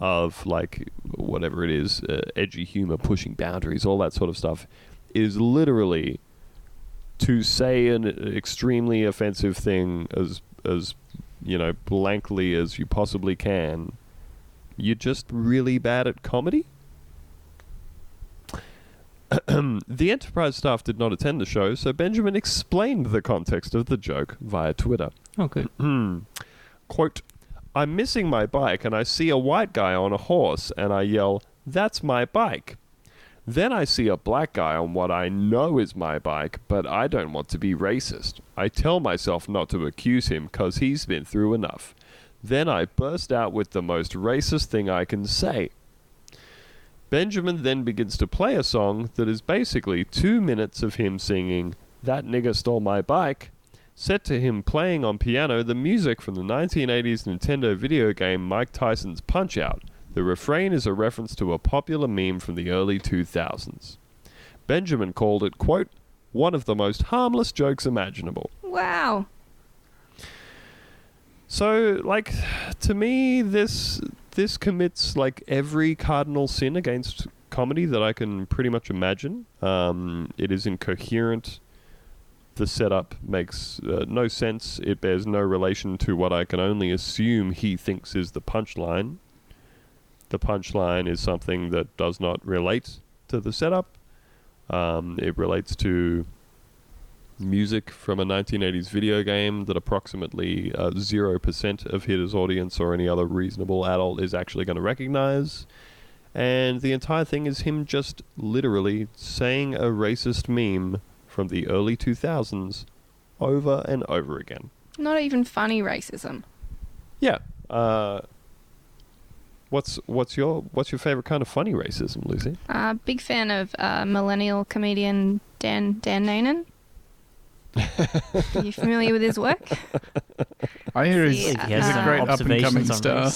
of like whatever it is, uh, edgy humor, pushing boundaries, all that sort of stuff, is literally to say an extremely offensive thing as as you know blankly as you possibly can, you're just really bad at comedy. the Enterprise staff did not attend the show, so Benjamin explained the context of the joke via Twitter. Oh, good. Quote, I'm missing my bike and I see a white guy on a horse and I yell, That's my bike. Then I see a black guy on what I know is my bike, but I don't want to be racist. I tell myself not to accuse him because he's been through enough. Then I burst out with the most racist thing I can say. Benjamin then begins to play a song that is basically two minutes of him singing, That nigger stole my bike, set to him playing on piano the music from the 1980s Nintendo video game Mike Tyson's Punch Out. The refrain is a reference to a popular meme from the early 2000s. Benjamin called it, quote, one of the most harmless jokes imaginable. Wow. So, like, to me, this this commits like every cardinal sin against comedy that I can pretty much imagine. Um, it is incoherent. The setup makes uh, no sense. It bears no relation to what I can only assume he thinks is the punchline. The punchline is something that does not relate to the setup. Um, it relates to music from a 1980s video game that approximately uh, 0% of his audience or any other reasonable adult is actually going to recognize. And the entire thing is him just literally saying a racist meme from the early 2000s over and over again. Not even funny racism. Yeah. Uh, what's what's your what's your favorite kind of funny racism, Lucy? Uh, big fan of uh, millennial comedian Dan Dan Nainan. Are you familiar with his work? I hear he's, Yeah. he's a Uh, great up and coming star.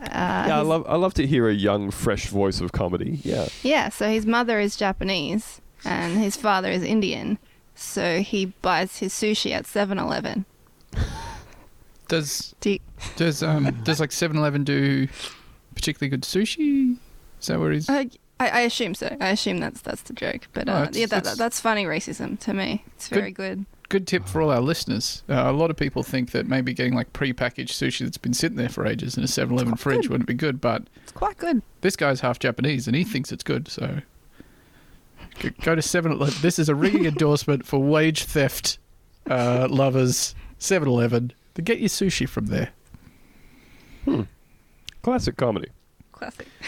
Uh, yeah, I love I love to hear a young, fresh voice of comedy. Yeah. Yeah, so his mother is Japanese and his father is Indian. So he buys his sushi at 7 Eleven. Does Do you- does um does like 7-Eleven do particularly good sushi? Is that where he's? uh, I, I assume so. I assume that's that's the joke. But uh, it's- yeah, that, it's- that's funny racism to me. It's very good. Good tip for all our listeners. Uh, a lot of people think that maybe getting like pre-packaged sushi that's been sitting there for ages in a 7-Eleven fridge good. wouldn't be good, but It's quite good. this guy's half Japanese and he thinks it's good. So go to 7-Eleven. This is a ringing endorsement for wage theft uh, lovers. 7-Eleven. To get your sushi from there. Classic comedy. Classic.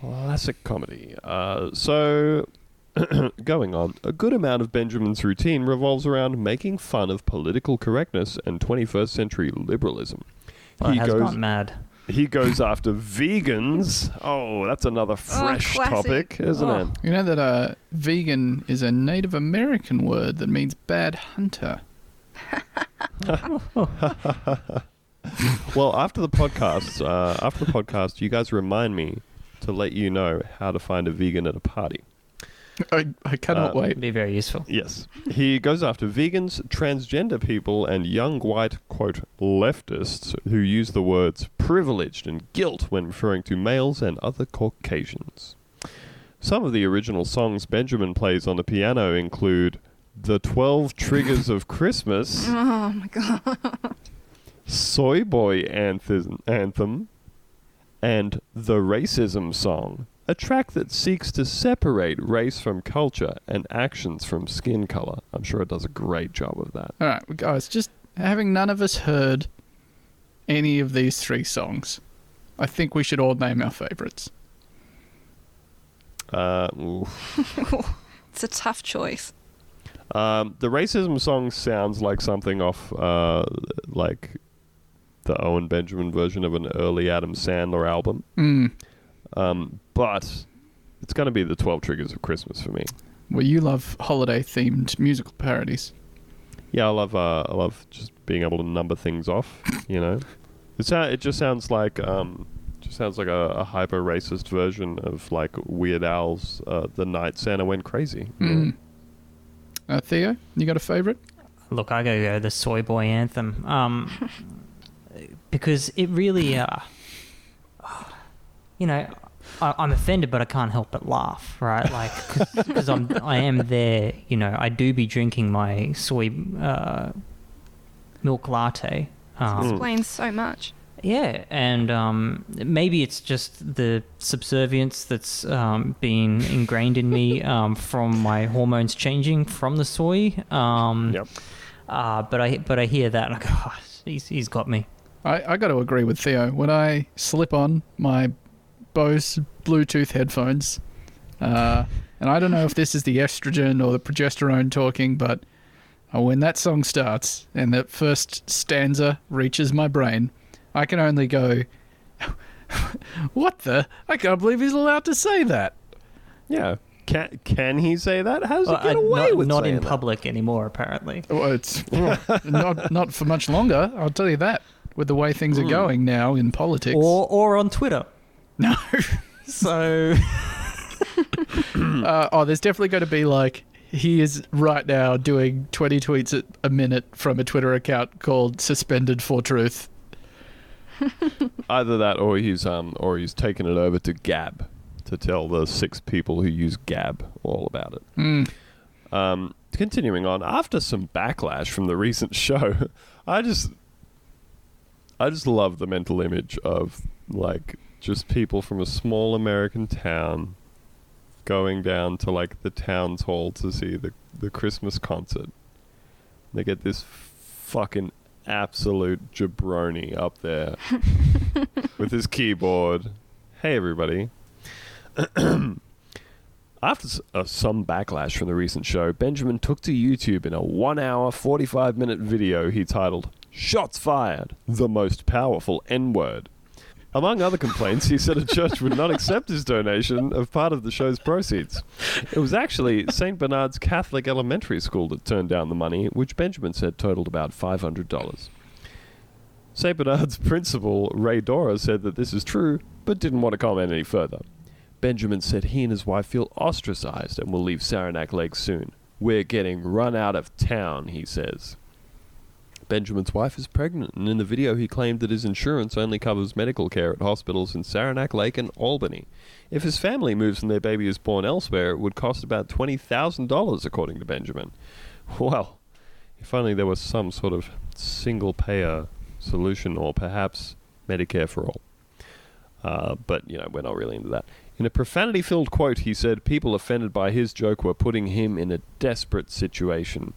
Classic comedy. Uh, so, going on, a good amount of Benjamin's routine revolves around making fun of political correctness and 21st century liberalism. Well, He has goes- gone mad. He goes after vegans. Oh, that's another fresh classic. topic, isn't Oh. it? You know that uh, vegan is a Native American word that means bad hunter. Well, after the podcast, uh, after the podcast, you guys remind me to let you know how to find a vegan at a party. I, I cannot Uh, wait. It'd be very useful. Yes. He goes after vegans, transgender people, and young white, quote, leftists who use the words privileged and guilt when referring to males and other Caucasians. Some of the original songs Benjamin plays on the piano include The 12 Triggers of Christmas, Oh my god. Soy Boy anthem, anthem, and The Racism Song, a track that seeks to separate race from culture and actions from skin color. I'm sure it does a great job of that. All right, guys, just having none of us heard any of these three songs, I think we should all name our favorites. Uh, oof. It's a tough choice. um, the Racism Song sounds like something off, uh, like the Owen Benjamin version of an early Adam Sandler album. Mm. Um, but it's going to be the 12 Triggers of Christmas for me. Well, you love holiday-themed musical parodies. Yeah, I love uh, I love just being able to number things off. You know, it sound, it just sounds like um, just sounds like a, a hyper racist version of like Weird Al's uh, "The Night Santa Went Crazy." Mm. Uh, Theo, you got a favorite? Look, I gotta go the Soy Boy anthem. Um, because it really, uh, you know, I, I'm offended, but I can't help but laugh, right? Like, because I'm, I am there. You know, I do be drinking my soy uh, milk latte. Um, Explains so much. Yeah, and um, maybe it's just the subservience that's um, been ingrained in me um, from my hormones changing from the soy. Um, Yep. uh, but I but I hear that and I go, oh, he's, he's got me. I, I got to agree with Theo. When I slip on my Bose Bluetooth headphones, uh, and I don't know if this is the estrogen or the progesterone talking, but uh, when that song starts and that first stanza reaches my brain, I can only go, "What the? I can't believe he's allowed to say that." Yeah. Can can he say that? How does Well, he get away not, with not saying in that? public anymore, apparently. Well, it's not not for much longer. I'll tell you that. With the way things are going now in politics, Or or on Twitter. no. So Uh, oh, there's definitely going to be like he is right now doing 20 tweets a, a minute from a Twitter account called Suspended for Truth. Either that, or he's um, or he's taken it over to Gab to tell the six people who use Gab all about it. Mm. Um, continuing on, after some backlash from the recent show, I just, I just love the mental image of like just people from a small American town going down to like the town's hall to see the the Christmas concert. They get this fucking absolute jabroni up there with his keyboard. Hey everybody. After uh, some backlash from the recent show, Benjamin took to YouTube in a 1 hour, 45 minute video he titled, Shots Fired, the most powerful N word. Among other complaints, he said a church would not accept his donation of part of the show's proceeds. It was actually St. Bernard's Catholic Elementary School that turned down the money, which Benjamin said totaled about $500. St. Bernard's principal, Ray Dora, said that this is true, but didn't want to comment any further. Benjamin said he and his wife feel ostracized and will leave Saranac Lake soon. We're getting run out of town, he says. Benjamin's wife is pregnant, and in the video he claimed that his insurance only covers medical care at hospitals in Saranac Lake and Albany. If his family moves and their baby is born elsewhere, it would cost about $20,000, according to Benjamin. Well, if only there was some sort of single payer solution, or perhaps Medicare for all. Uh, but, you know, we're not really into that. In a profanity filled quote, he said people offended by his joke were putting him in a desperate situation.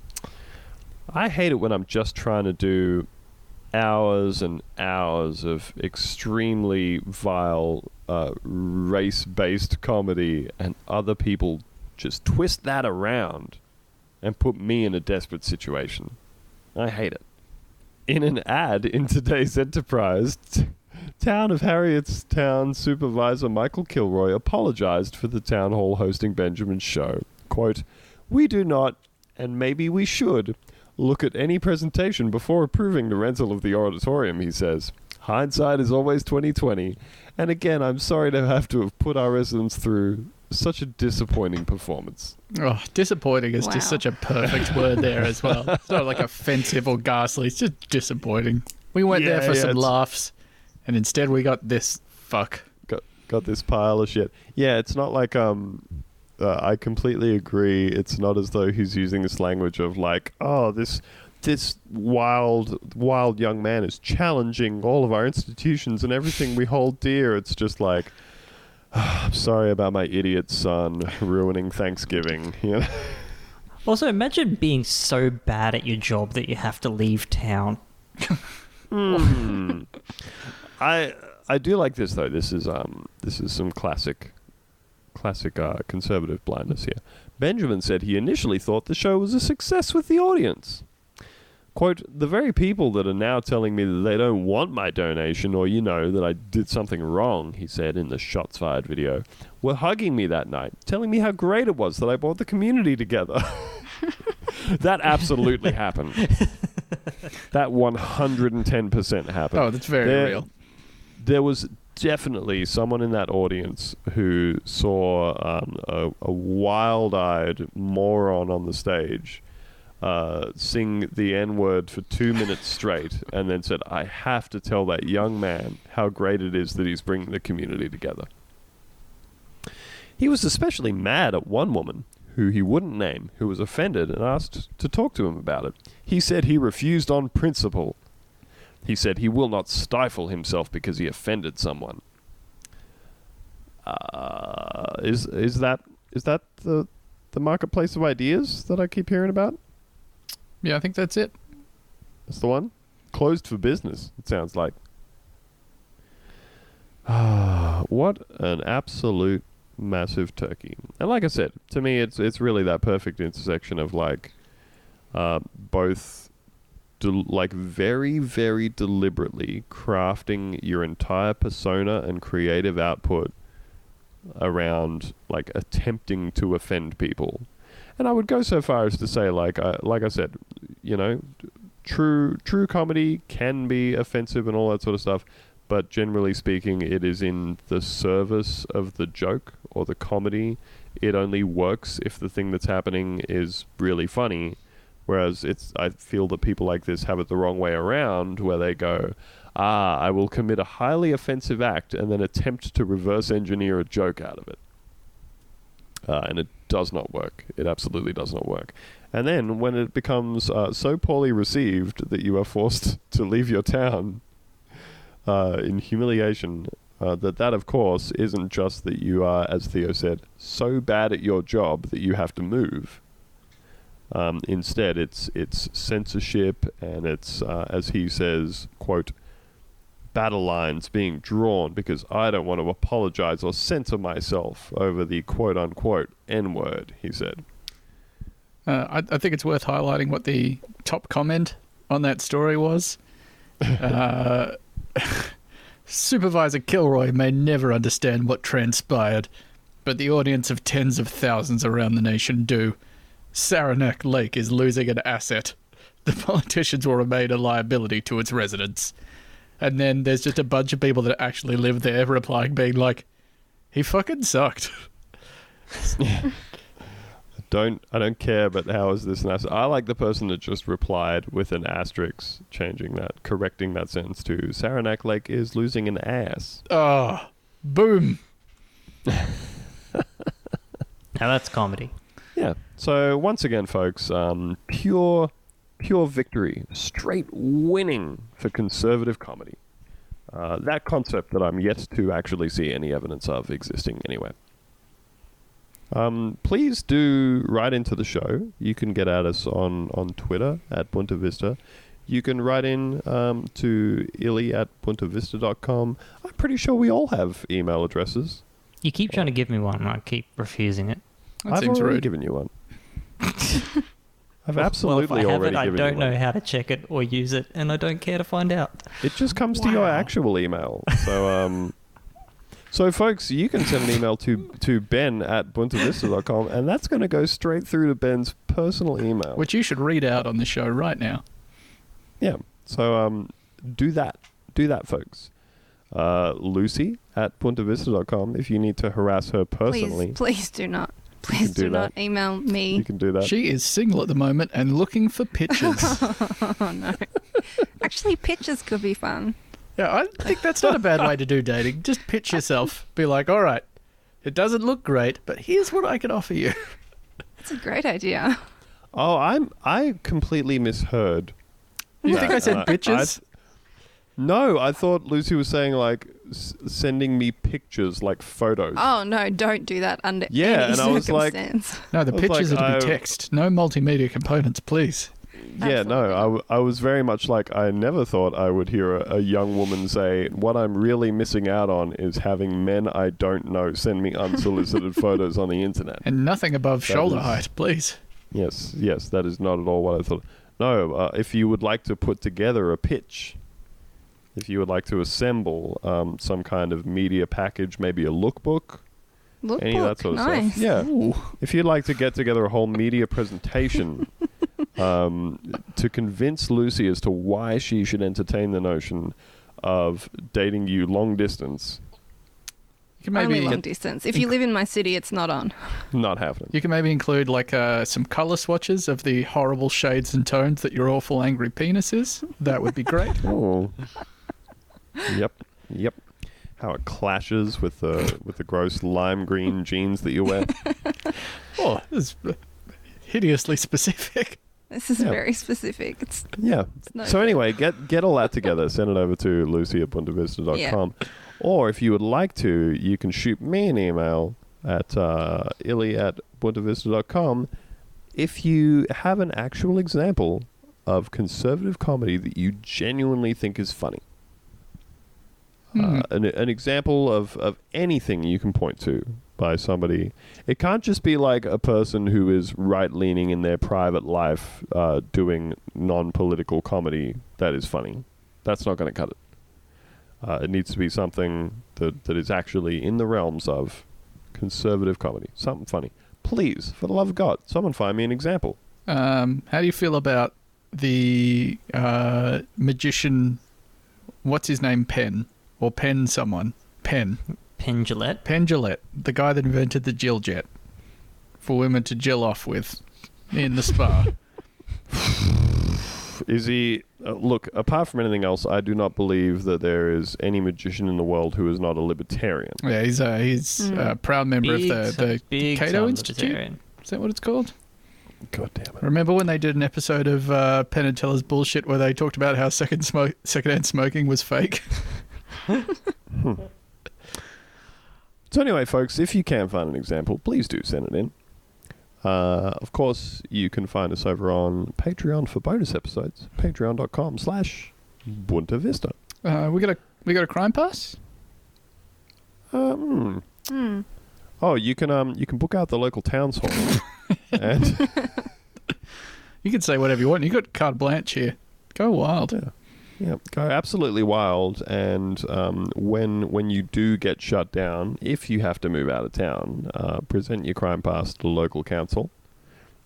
I hate it when I'm just trying to do hours and hours of extremely vile uh, race based comedy and other people just twist that around and put me in a desperate situation. I hate it. In an ad in today's Enterprise, t- Town of Harrietstown Supervisor Michael Kilroy apologized for the town hall hosting Benjamin's show. Quote, We do not, and maybe we should, look at any presentation before approving the rental of the auditorium, he says. Hindsight is always 2020, and again, I'm sorry to have to have put our residents through such a disappointing performance. Oh, disappointing is Wow. just such a perfect word there as well. It's not like offensive or ghastly. It's just disappointing. We went there for yeah, some it's- laughs, and instead we got this fuck. got got this pile of shit. Yeah, it's not like um uh, I completely agree. It's not as though he's using this language of like, oh, this this wild wild young man is challenging all of our institutions and everything we hold dear. It's just like I'm sorry about my idiot son ruining Thanksgiving. You know? Also, imagine being so bad at your job that you have to leave town. Hmm. I I do like this though. This is um this is some classic classic uh, conservative blindness here. Benjamin said he initially thought the show was a success with the audience. Quote, the very people that are now telling me that they don't want my donation or, you know, that I did something wrong, he said in the Shots Fired video, were hugging me that night, telling me how great it was that I brought the community together. that absolutely happened. that 110% happened Oh, that's very There- real. there was definitely someone in that audience who saw um, a, a wild-eyed moron on the stage uh, sing the N-word for two minutes straight, and then said, "I have to tell that young man how great it is that he's bringing the community together." He was especially mad at one woman who he wouldn't name, who was offended and asked to talk to him about it. He said he refused on principle. He said he will not stifle himself because he offended someone. Uh, is is that is that the the marketplace of ideas that I keep hearing about? Yeah, I think that's it. That's the one. Closed for business. It sounds like. Ah, what an absolute massive turkey! And like I said, to me, it's it's really that perfect intersection of like, uh, both, del- like very very deliberately crafting your entire persona and creative output around like attempting to offend people. And I would go so far as to say, like, I, like I said, you know, true true comedy can be offensive and all that sort of stuff but generally speaking it is in the service of the joke or the comedy it only works if the thing that's happening is really funny whereas it's i feel that people like this have it the wrong way around where they go ah i will commit a highly offensive act and then attempt to reverse engineer a joke out of it uh, and it does not work. It absolutely does not work. And then when it becomes uh, so poorly received that you are forced to leave your town uh, in humiliation, uh, that that of course isn't just that you are, as Theo said, so bad at your job that you have to move. Um, instead, it's it's censorship and it's uh, as he says, quote, battle lines being drawn because I don't want to apologize or censor myself over the quote unquote N word, he said. Uh, I, I think it's worth highlighting what the top comment on that story was. Uh, Supervisor Kilroy may never understand what transpired, but the audience of tens of thousands around the nation do. Saranac Lake is losing an asset. The politicians will remain a liability to its residents. And then there's just a bunch of people that actually live there replying, being like, he fucking sucked. Don't I don't care, but how is this an asterisk? I like the person that just replied with an asterisk, changing that, correcting that sentence to Saranac Lake is losing an ass. Oh, boom. Now that's comedy. Yeah. So once again, folks, um, pure, pure victory, straight winning for conservative comedy. Uh, that concept that I'm yet to actually see any evidence of existing anywhere. Um, please do write into the show. You can get at us on, on Twitter at Boonta Vista. You can write in um, to illy at boontavista.com. I'm pretty sure we all have email addresses. You keep trying to give me one, and I keep refusing it. That I've seems already rude. given you one. I've well, absolutely if I have already it, I don't you know one. how to check it or use it, and I don't care to find out. It just comes to your actual email. So, um, so folks, you can send an email to to Ben at boontavista.com, and that's going to go straight through to Ben's personal email. Which you should read out on the show right now. Yeah. So um, do that. Do that, folks. Uh, Lucy at boontavista.com. If you need to harass her personally, Please, please do not. Please do do, not email me. you can do that. She is single at the moment and looking for pictures. oh no. Actually, pictures could be fun. yeah, I think that's not a bad way to do dating. Just pitch yourself. Be like, all right, it doesn't look great, but here's what I can offer you. That's a great idea. oh, I'm I completely misheard. You that. think I said Uh, bitches? No, I thought Lucy was saying like s- sending me pictures, like photos. Oh no, don't do that under Yeah, any and I was like- circumstance. no, the I was pictures like, are to be I- text. No multimedia components, please. Yeah, no, I, w- I was very much like I never thought I would hear a, a young woman say, "What I'm really missing out on is having men I don't know send me unsolicited photos on the internet." And nothing above That shoulder is- height, please. Yes, yes, that is not at all what I thought. No, uh, if you would like to put together a pitch, if you would like to assemble um, some kind of media package, maybe a lookbook, Look, any of that sort of nice. stuff. Yeah, Ooh. if you'd like to get together a whole media presentation um, to convince Lucy as to why she should entertain the notion of dating you long distance, You can Only maybe long distance. If you live in my city, it's not on. not happening. you can maybe include like uh, some color swatches of the horrible shades and tones that your awful angry penis is. That would be great. Oh. Yep. Yep. How it clashes with the with the gross lime green jeans that you wear. oh, this is hideously specific. This is Yeah. very specific. It's Yeah. no so good. anyway, get get all that together. Send it over to lucy at boontavista.com. Or if you would like to, you can shoot me an email at uh, illy at boontavista.com if you have an actual example of conservative comedy that you genuinely think is funny. Hmm. Uh, an, an example of, of anything you can point to by somebody. It can't just be like a person who is right leaning in their private life uh, doing non political comedy that is funny. That's not going to cut it. Uh, it needs to be something that, that is actually in the realms of conservative comedy. Something funny. Please, for the love of God, someone find me an example. Um, how do you feel about the uh, magician? What's his name? Penn or Penn? Someone Penn Penn Jillette. Penn Jillette, the guy that invented the Jill Jet for women to jill off with in the spa. Is he? Uh, look, apart from anything else, I do not believe that there is any magician in the world who is not a libertarian. yeah, he's a he's Mm. a proud member Big, of the the big Cato Institute. libertarian. Is that what it's called? God damn it. Remember when they did an episode of uh, Penn and Teller's bullshit where they talked about how second smoke secondhand smoking was fake? So anyway, folks, if you can find an example, please do send it in. Uh, of course, you can find us over on Patreon for bonus episodes. Patreon.com slash Boonta Vista. Uh, we got a we got a crime pass. Um, Hmm. oh, you can um you can book out the local towns hall. and You can say whatever you want. You got carte blanche here. Go wild. Yeah. Yeah, go absolutely wild. And um, when when you do get shut down, if you have to move out of town, uh, present your crime pass to the local council.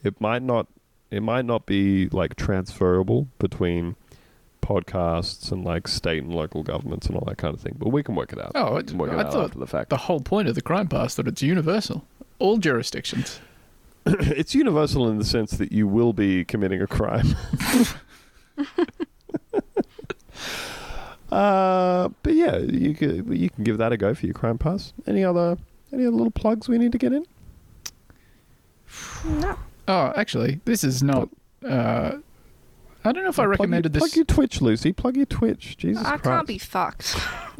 It might not it might not be like transferable between podcasts and like state and local governments and all that kind of thing, but we can work it out. Oh, it, work it I out thought after the fact. the whole point of the crime pass that it's universal, all jurisdictions. it's universal in the sense that you will be committing a crime. uh, but yeah, you can you can give that a go for your crime pass. Any other any other little plugs we need to get in? No. Oh, actually, this is not. Uh, I don't know if I Plug recommended your, this. Plug your Twitch, Lucy. Plug your Twitch. Jesus Christ. I Christ. can't be fucked.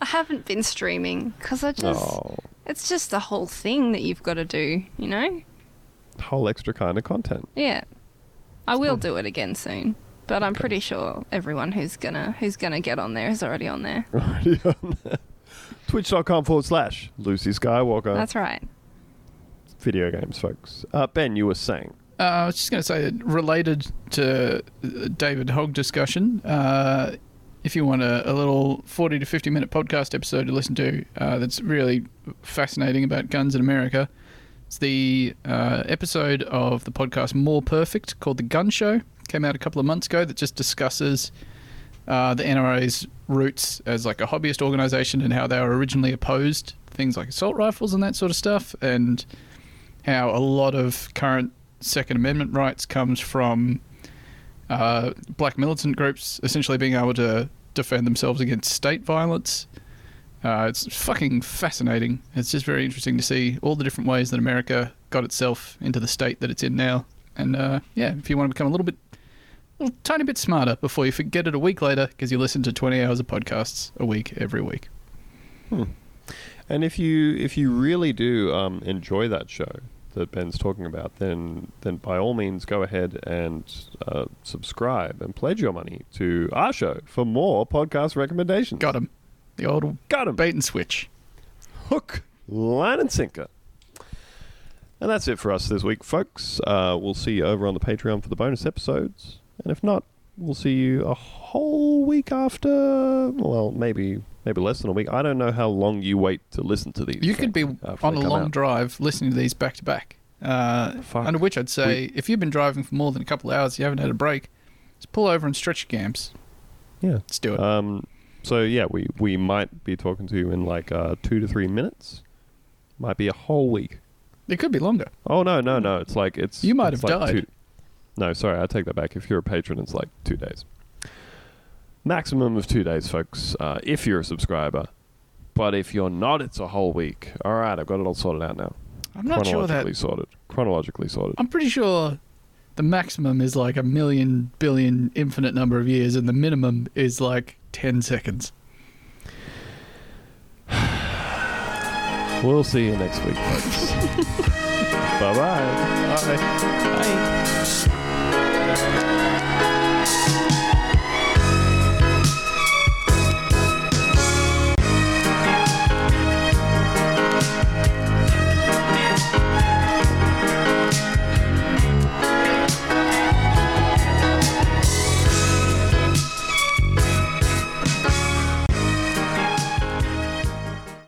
I haven't been streaming because I just. Oh, It's just the whole thing that you've got to do, you know? whole extra kind of content. Yeah. I will do it again soon. But I'm pretty sure everyone who's gonna who's gonna get on there is already on there. Already on there. Twitch.com forward slash Lucy Skywalker. That's right. video games, folks. Uh, ben, you were saying. Uh, I was just going to say, that related to uh, David Hogg discussion, uh, if you want a, a little 40 to 50 minute podcast episode to listen to uh, that's really fascinating about guns in America, it's the uh, episode of the podcast More Perfect called The Gun Show. Came out a couple of months ago that just discusses uh, the NRA's roots as like a hobbyist organization and how they were originally opposed things like assault rifles and that sort of stuff, and how a lot of current Second Amendment rights comes from uh, black militant groups essentially being able to defend themselves against state violence. Uh, it's fucking fascinating. It's just very interesting to see all the different ways that America got itself into the state that it's in now. And uh, yeah, if you want to become a little bit, little tiny bit smarter before you forget it a week later, because you listen to 20 hours of podcasts a week every week. And if you if you really do um, enjoy that show that Ben's talking about, then then by all means go ahead and uh, subscribe and pledge your money to our show for more podcast recommendations. Got him. The old Got him. bait and switch. Hook, line, and sinker. And that's it for us this week, folks. Uh, we'll see you over on the Patreon for the bonus episodes. And if not, we'll see you a whole week after. Well, maybe maybe less than a week. I don't know how long you wait to listen to these. You could be on a long out. drive listening to these back to back. Uh, Under which I'd say, if you've been driving for more than a couple of hours, you haven't had a break, just pull over and stretch your gams. Yeah. Let's do it. Um, so yeah, we we might be talking to you in like uh, two to three minutes. Might be a whole week. it could be longer. Oh no, no, no! It's like it's. You might have like died. Two, no, sorry, I take that back. If you're a patron, it's like two days. Maximum of two days, folks. Uh, if you're a subscriber, but if you're not, it's a whole week. All right, I've got it all sorted out now. I'm not sure that. Chronologically sorted. Chronologically sorted. I'm pretty sure the maximum is like a million, billion, infinite number of years, and the minimum is like 10 seconds. We'll see you next week, folks. bye bye. Thank you.